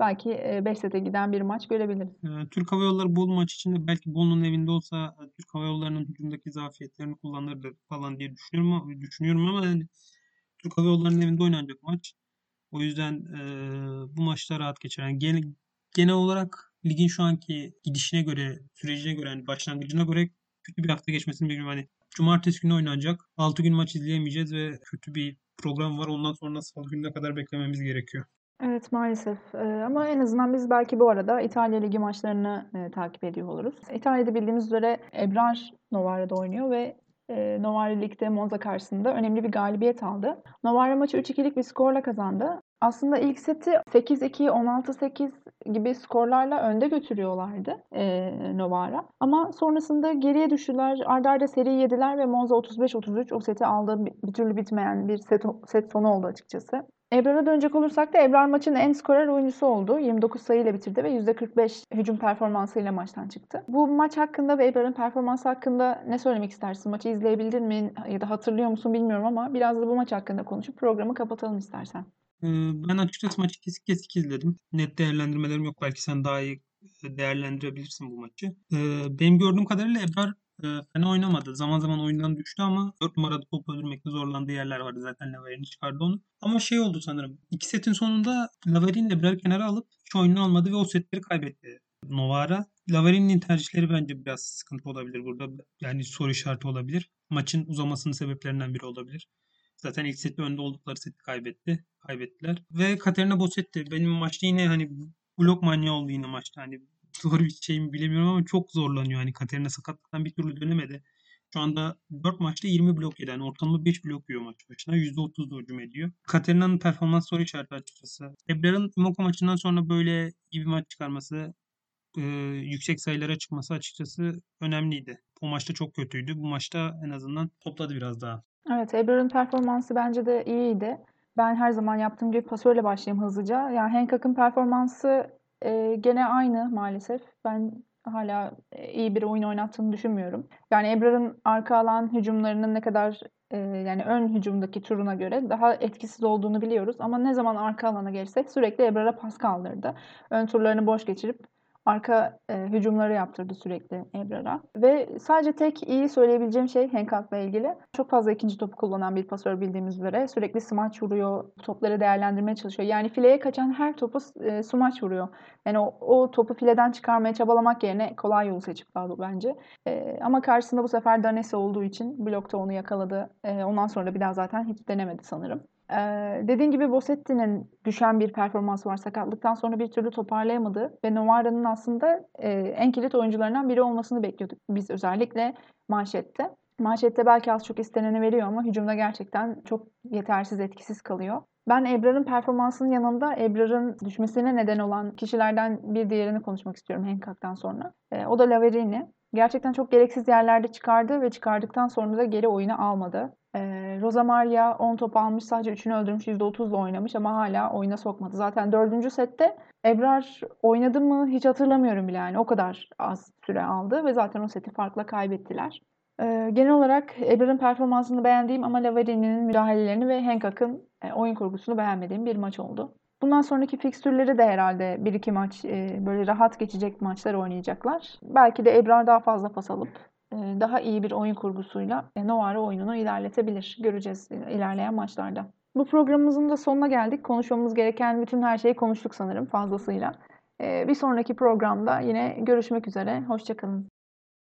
belki 5 sete giden bir maç görebiliriz. Türk Hava Yolları Bolu maç içinde belki Bolu'nun evinde olsa Türk Hava Yolları'nın hücumdaki zafiyetlerini kullanırdı falan diye düşünüyorum ama, düşünüyorum ama yani Türk Hava Yolları'nın evinde oynanacak maç. O yüzden e, bu maçta rahat geçer. Yani genel, genel olarak ligin şu anki gidişine göre, sürecine göre, yani başlangıcına göre kötü bir hafta geçmesini bekliyorum. Hani cumartesi günü oynanacak. 6 gün maç izleyemeyeceğiz ve kötü bir program var. Ondan sonra salı gününe kadar beklememiz gerekiyor. Evet maalesef ee, ama en azından biz belki bu arada İtalya Ligi maçlarını e, takip ediyor oluruz. İtalya'da bildiğimiz üzere Ebrar Novara'da oynuyor ve e, Novara Lig'de Monza karşısında önemli bir galibiyet aldı. Novara maçı 3-2'lik bir skorla kazandı. Aslında ilk seti 8-2, 16-8 gibi skorlarla önde götürüyorlardı e, Novara. Ama sonrasında geriye düştüler. Arda arda seri yediler ve Monza 35-33 o seti aldı. Bir türlü bitmeyen bir set, set sonu oldu açıkçası. Ebrar'a dönecek olursak da Ebrar maçın en skorer oyuncusu oldu. 29 sayıyla bitirdi ve %45 hücum performansıyla maçtan çıktı. Bu maç hakkında ve Ebrar'ın performansı hakkında ne söylemek istersin? Maçı izleyebildin mi ya da hatırlıyor musun bilmiyorum ama biraz da bu maç hakkında konuşup programı kapatalım istersen. Ben açıkçası maçı kesik kesik izledim. Net değerlendirmelerim yok. Belki sen daha iyi değerlendirebilirsin bu maçı. Benim gördüğüm kadarıyla Ebrar fena oynamadı. Zaman zaman oyundan düştü ama 4 numarada top öldürmekte zorlandığı yerler vardı. Zaten Lavarini çıkardı onu. Ama şey oldu sanırım. İki setin sonunda Lavarini birer kenara alıp hiç oyunu almadı ve o setleri kaybetti. Novara. Lavarini'nin tercihleri bence biraz sıkıntı olabilir burada. Yani soru işareti olabilir. Maçın uzamasının sebeplerinden biri olabilir. Zaten ilk sette önde oldukları seti kaybetti. Kaybettiler. Ve Katerina Bossetti. Benim maçta yine hani blok manyağı oldu yine maçta. Hani zor bir şey mi bilemiyorum ama çok zorlanıyor. Hani Katerina sakatlıktan bir türlü dönemedi. Şu anda 4 maçta 20 blok yedi. Yani ortalama 5 blok yiyor maç başına. %30 da hücum ediyor. Katerina'nın performans soru işareti açıkçası. Ebrar'ın Imoco maçından sonra böyle iyi bir maç çıkarması, e, yüksek sayılara çıkması açıkçası önemliydi. O maçta çok kötüydü. Bu maçta en azından topladı biraz daha. Evet, Ebrar'ın performansı bence de iyiydi. Ben her zaman yaptığım gibi pasörle başlayayım hızlıca. Yani Hancock'ın performansı e, gene aynı maalesef. Ben hala iyi bir oyun oynattığını düşünmüyorum. Yani Ebrar'ın arka alan hücumlarının ne kadar e, yani ön hücumdaki turuna göre daha etkisiz olduğunu biliyoruz. Ama ne zaman arka alana gelirse sürekli Ebrar'a pas kaldırdı. Ön turlarını boş geçirip arka e, hücumları yaptırdı sürekli Ebrar'a. Ve sadece tek iyi söyleyebileceğim şey Hancock'la ilgili. Çok fazla ikinci topu kullanan bir pasör bildiğimiz üzere. Sürekli smaç vuruyor, topları değerlendirmeye çalışıyor. Yani fileye kaçan her topu e, smaç vuruyor. Yani o, o topu fileden çıkarmaya çabalamak yerine kolay yolu seçip kaldı bence. E, ama karşısında bu sefer Danesi olduğu için blokta onu yakaladı. E, ondan sonra da bir daha zaten hiç denemedi sanırım. Ee, dediğin gibi Bossetti'nin düşen bir performansı var. Sakatlıktan sonra bir türlü toparlayamadı ve Novara'nın aslında e, en kilit oyuncularından biri olmasını bekliyorduk biz özellikle manşette. Manşette belki az çok isteneni veriyor ama hücumda gerçekten çok yetersiz, etkisiz kalıyor. Ben Ebrar'ın performansının yanında Ebrar'ın düşmesine neden olan kişilerden bir diğerini konuşmak istiyorum Hancock'tan sonra. E, o da Laverini. Gerçekten çok gereksiz yerlerde çıkardı ve çıkardıktan sonra da geri oyuna almadı. Ee, Rosa Maria 10 top almış sadece 3'ünü öldürmüş %30'la oynamış ama hala oyuna sokmadı. Zaten 4. sette Ebrar oynadı mı hiç hatırlamıyorum bile yani o kadar az süre aldı ve zaten o seti farkla kaybettiler. Ee, genel olarak Ebrar'ın performansını beğendiğim ama Lavarini'nin müdahalelerini ve Hancock'ın e, oyun kurgusunu beğenmediğim bir maç oldu. Bundan sonraki fikstürleri de herhalde bir iki maç e, böyle rahat geçecek maçlar oynayacaklar. Belki de Ebrar daha fazla pas alıp e, daha iyi bir oyun kurgusuyla e, Novara oyununu ilerletebilir. Göreceğiz e, ilerleyen maçlarda. Bu programımızın da sonuna geldik. Konuşmamız gereken bütün her şeyi konuştuk sanırım fazlasıyla. E, bir sonraki programda yine görüşmek üzere. Hoşçakalın.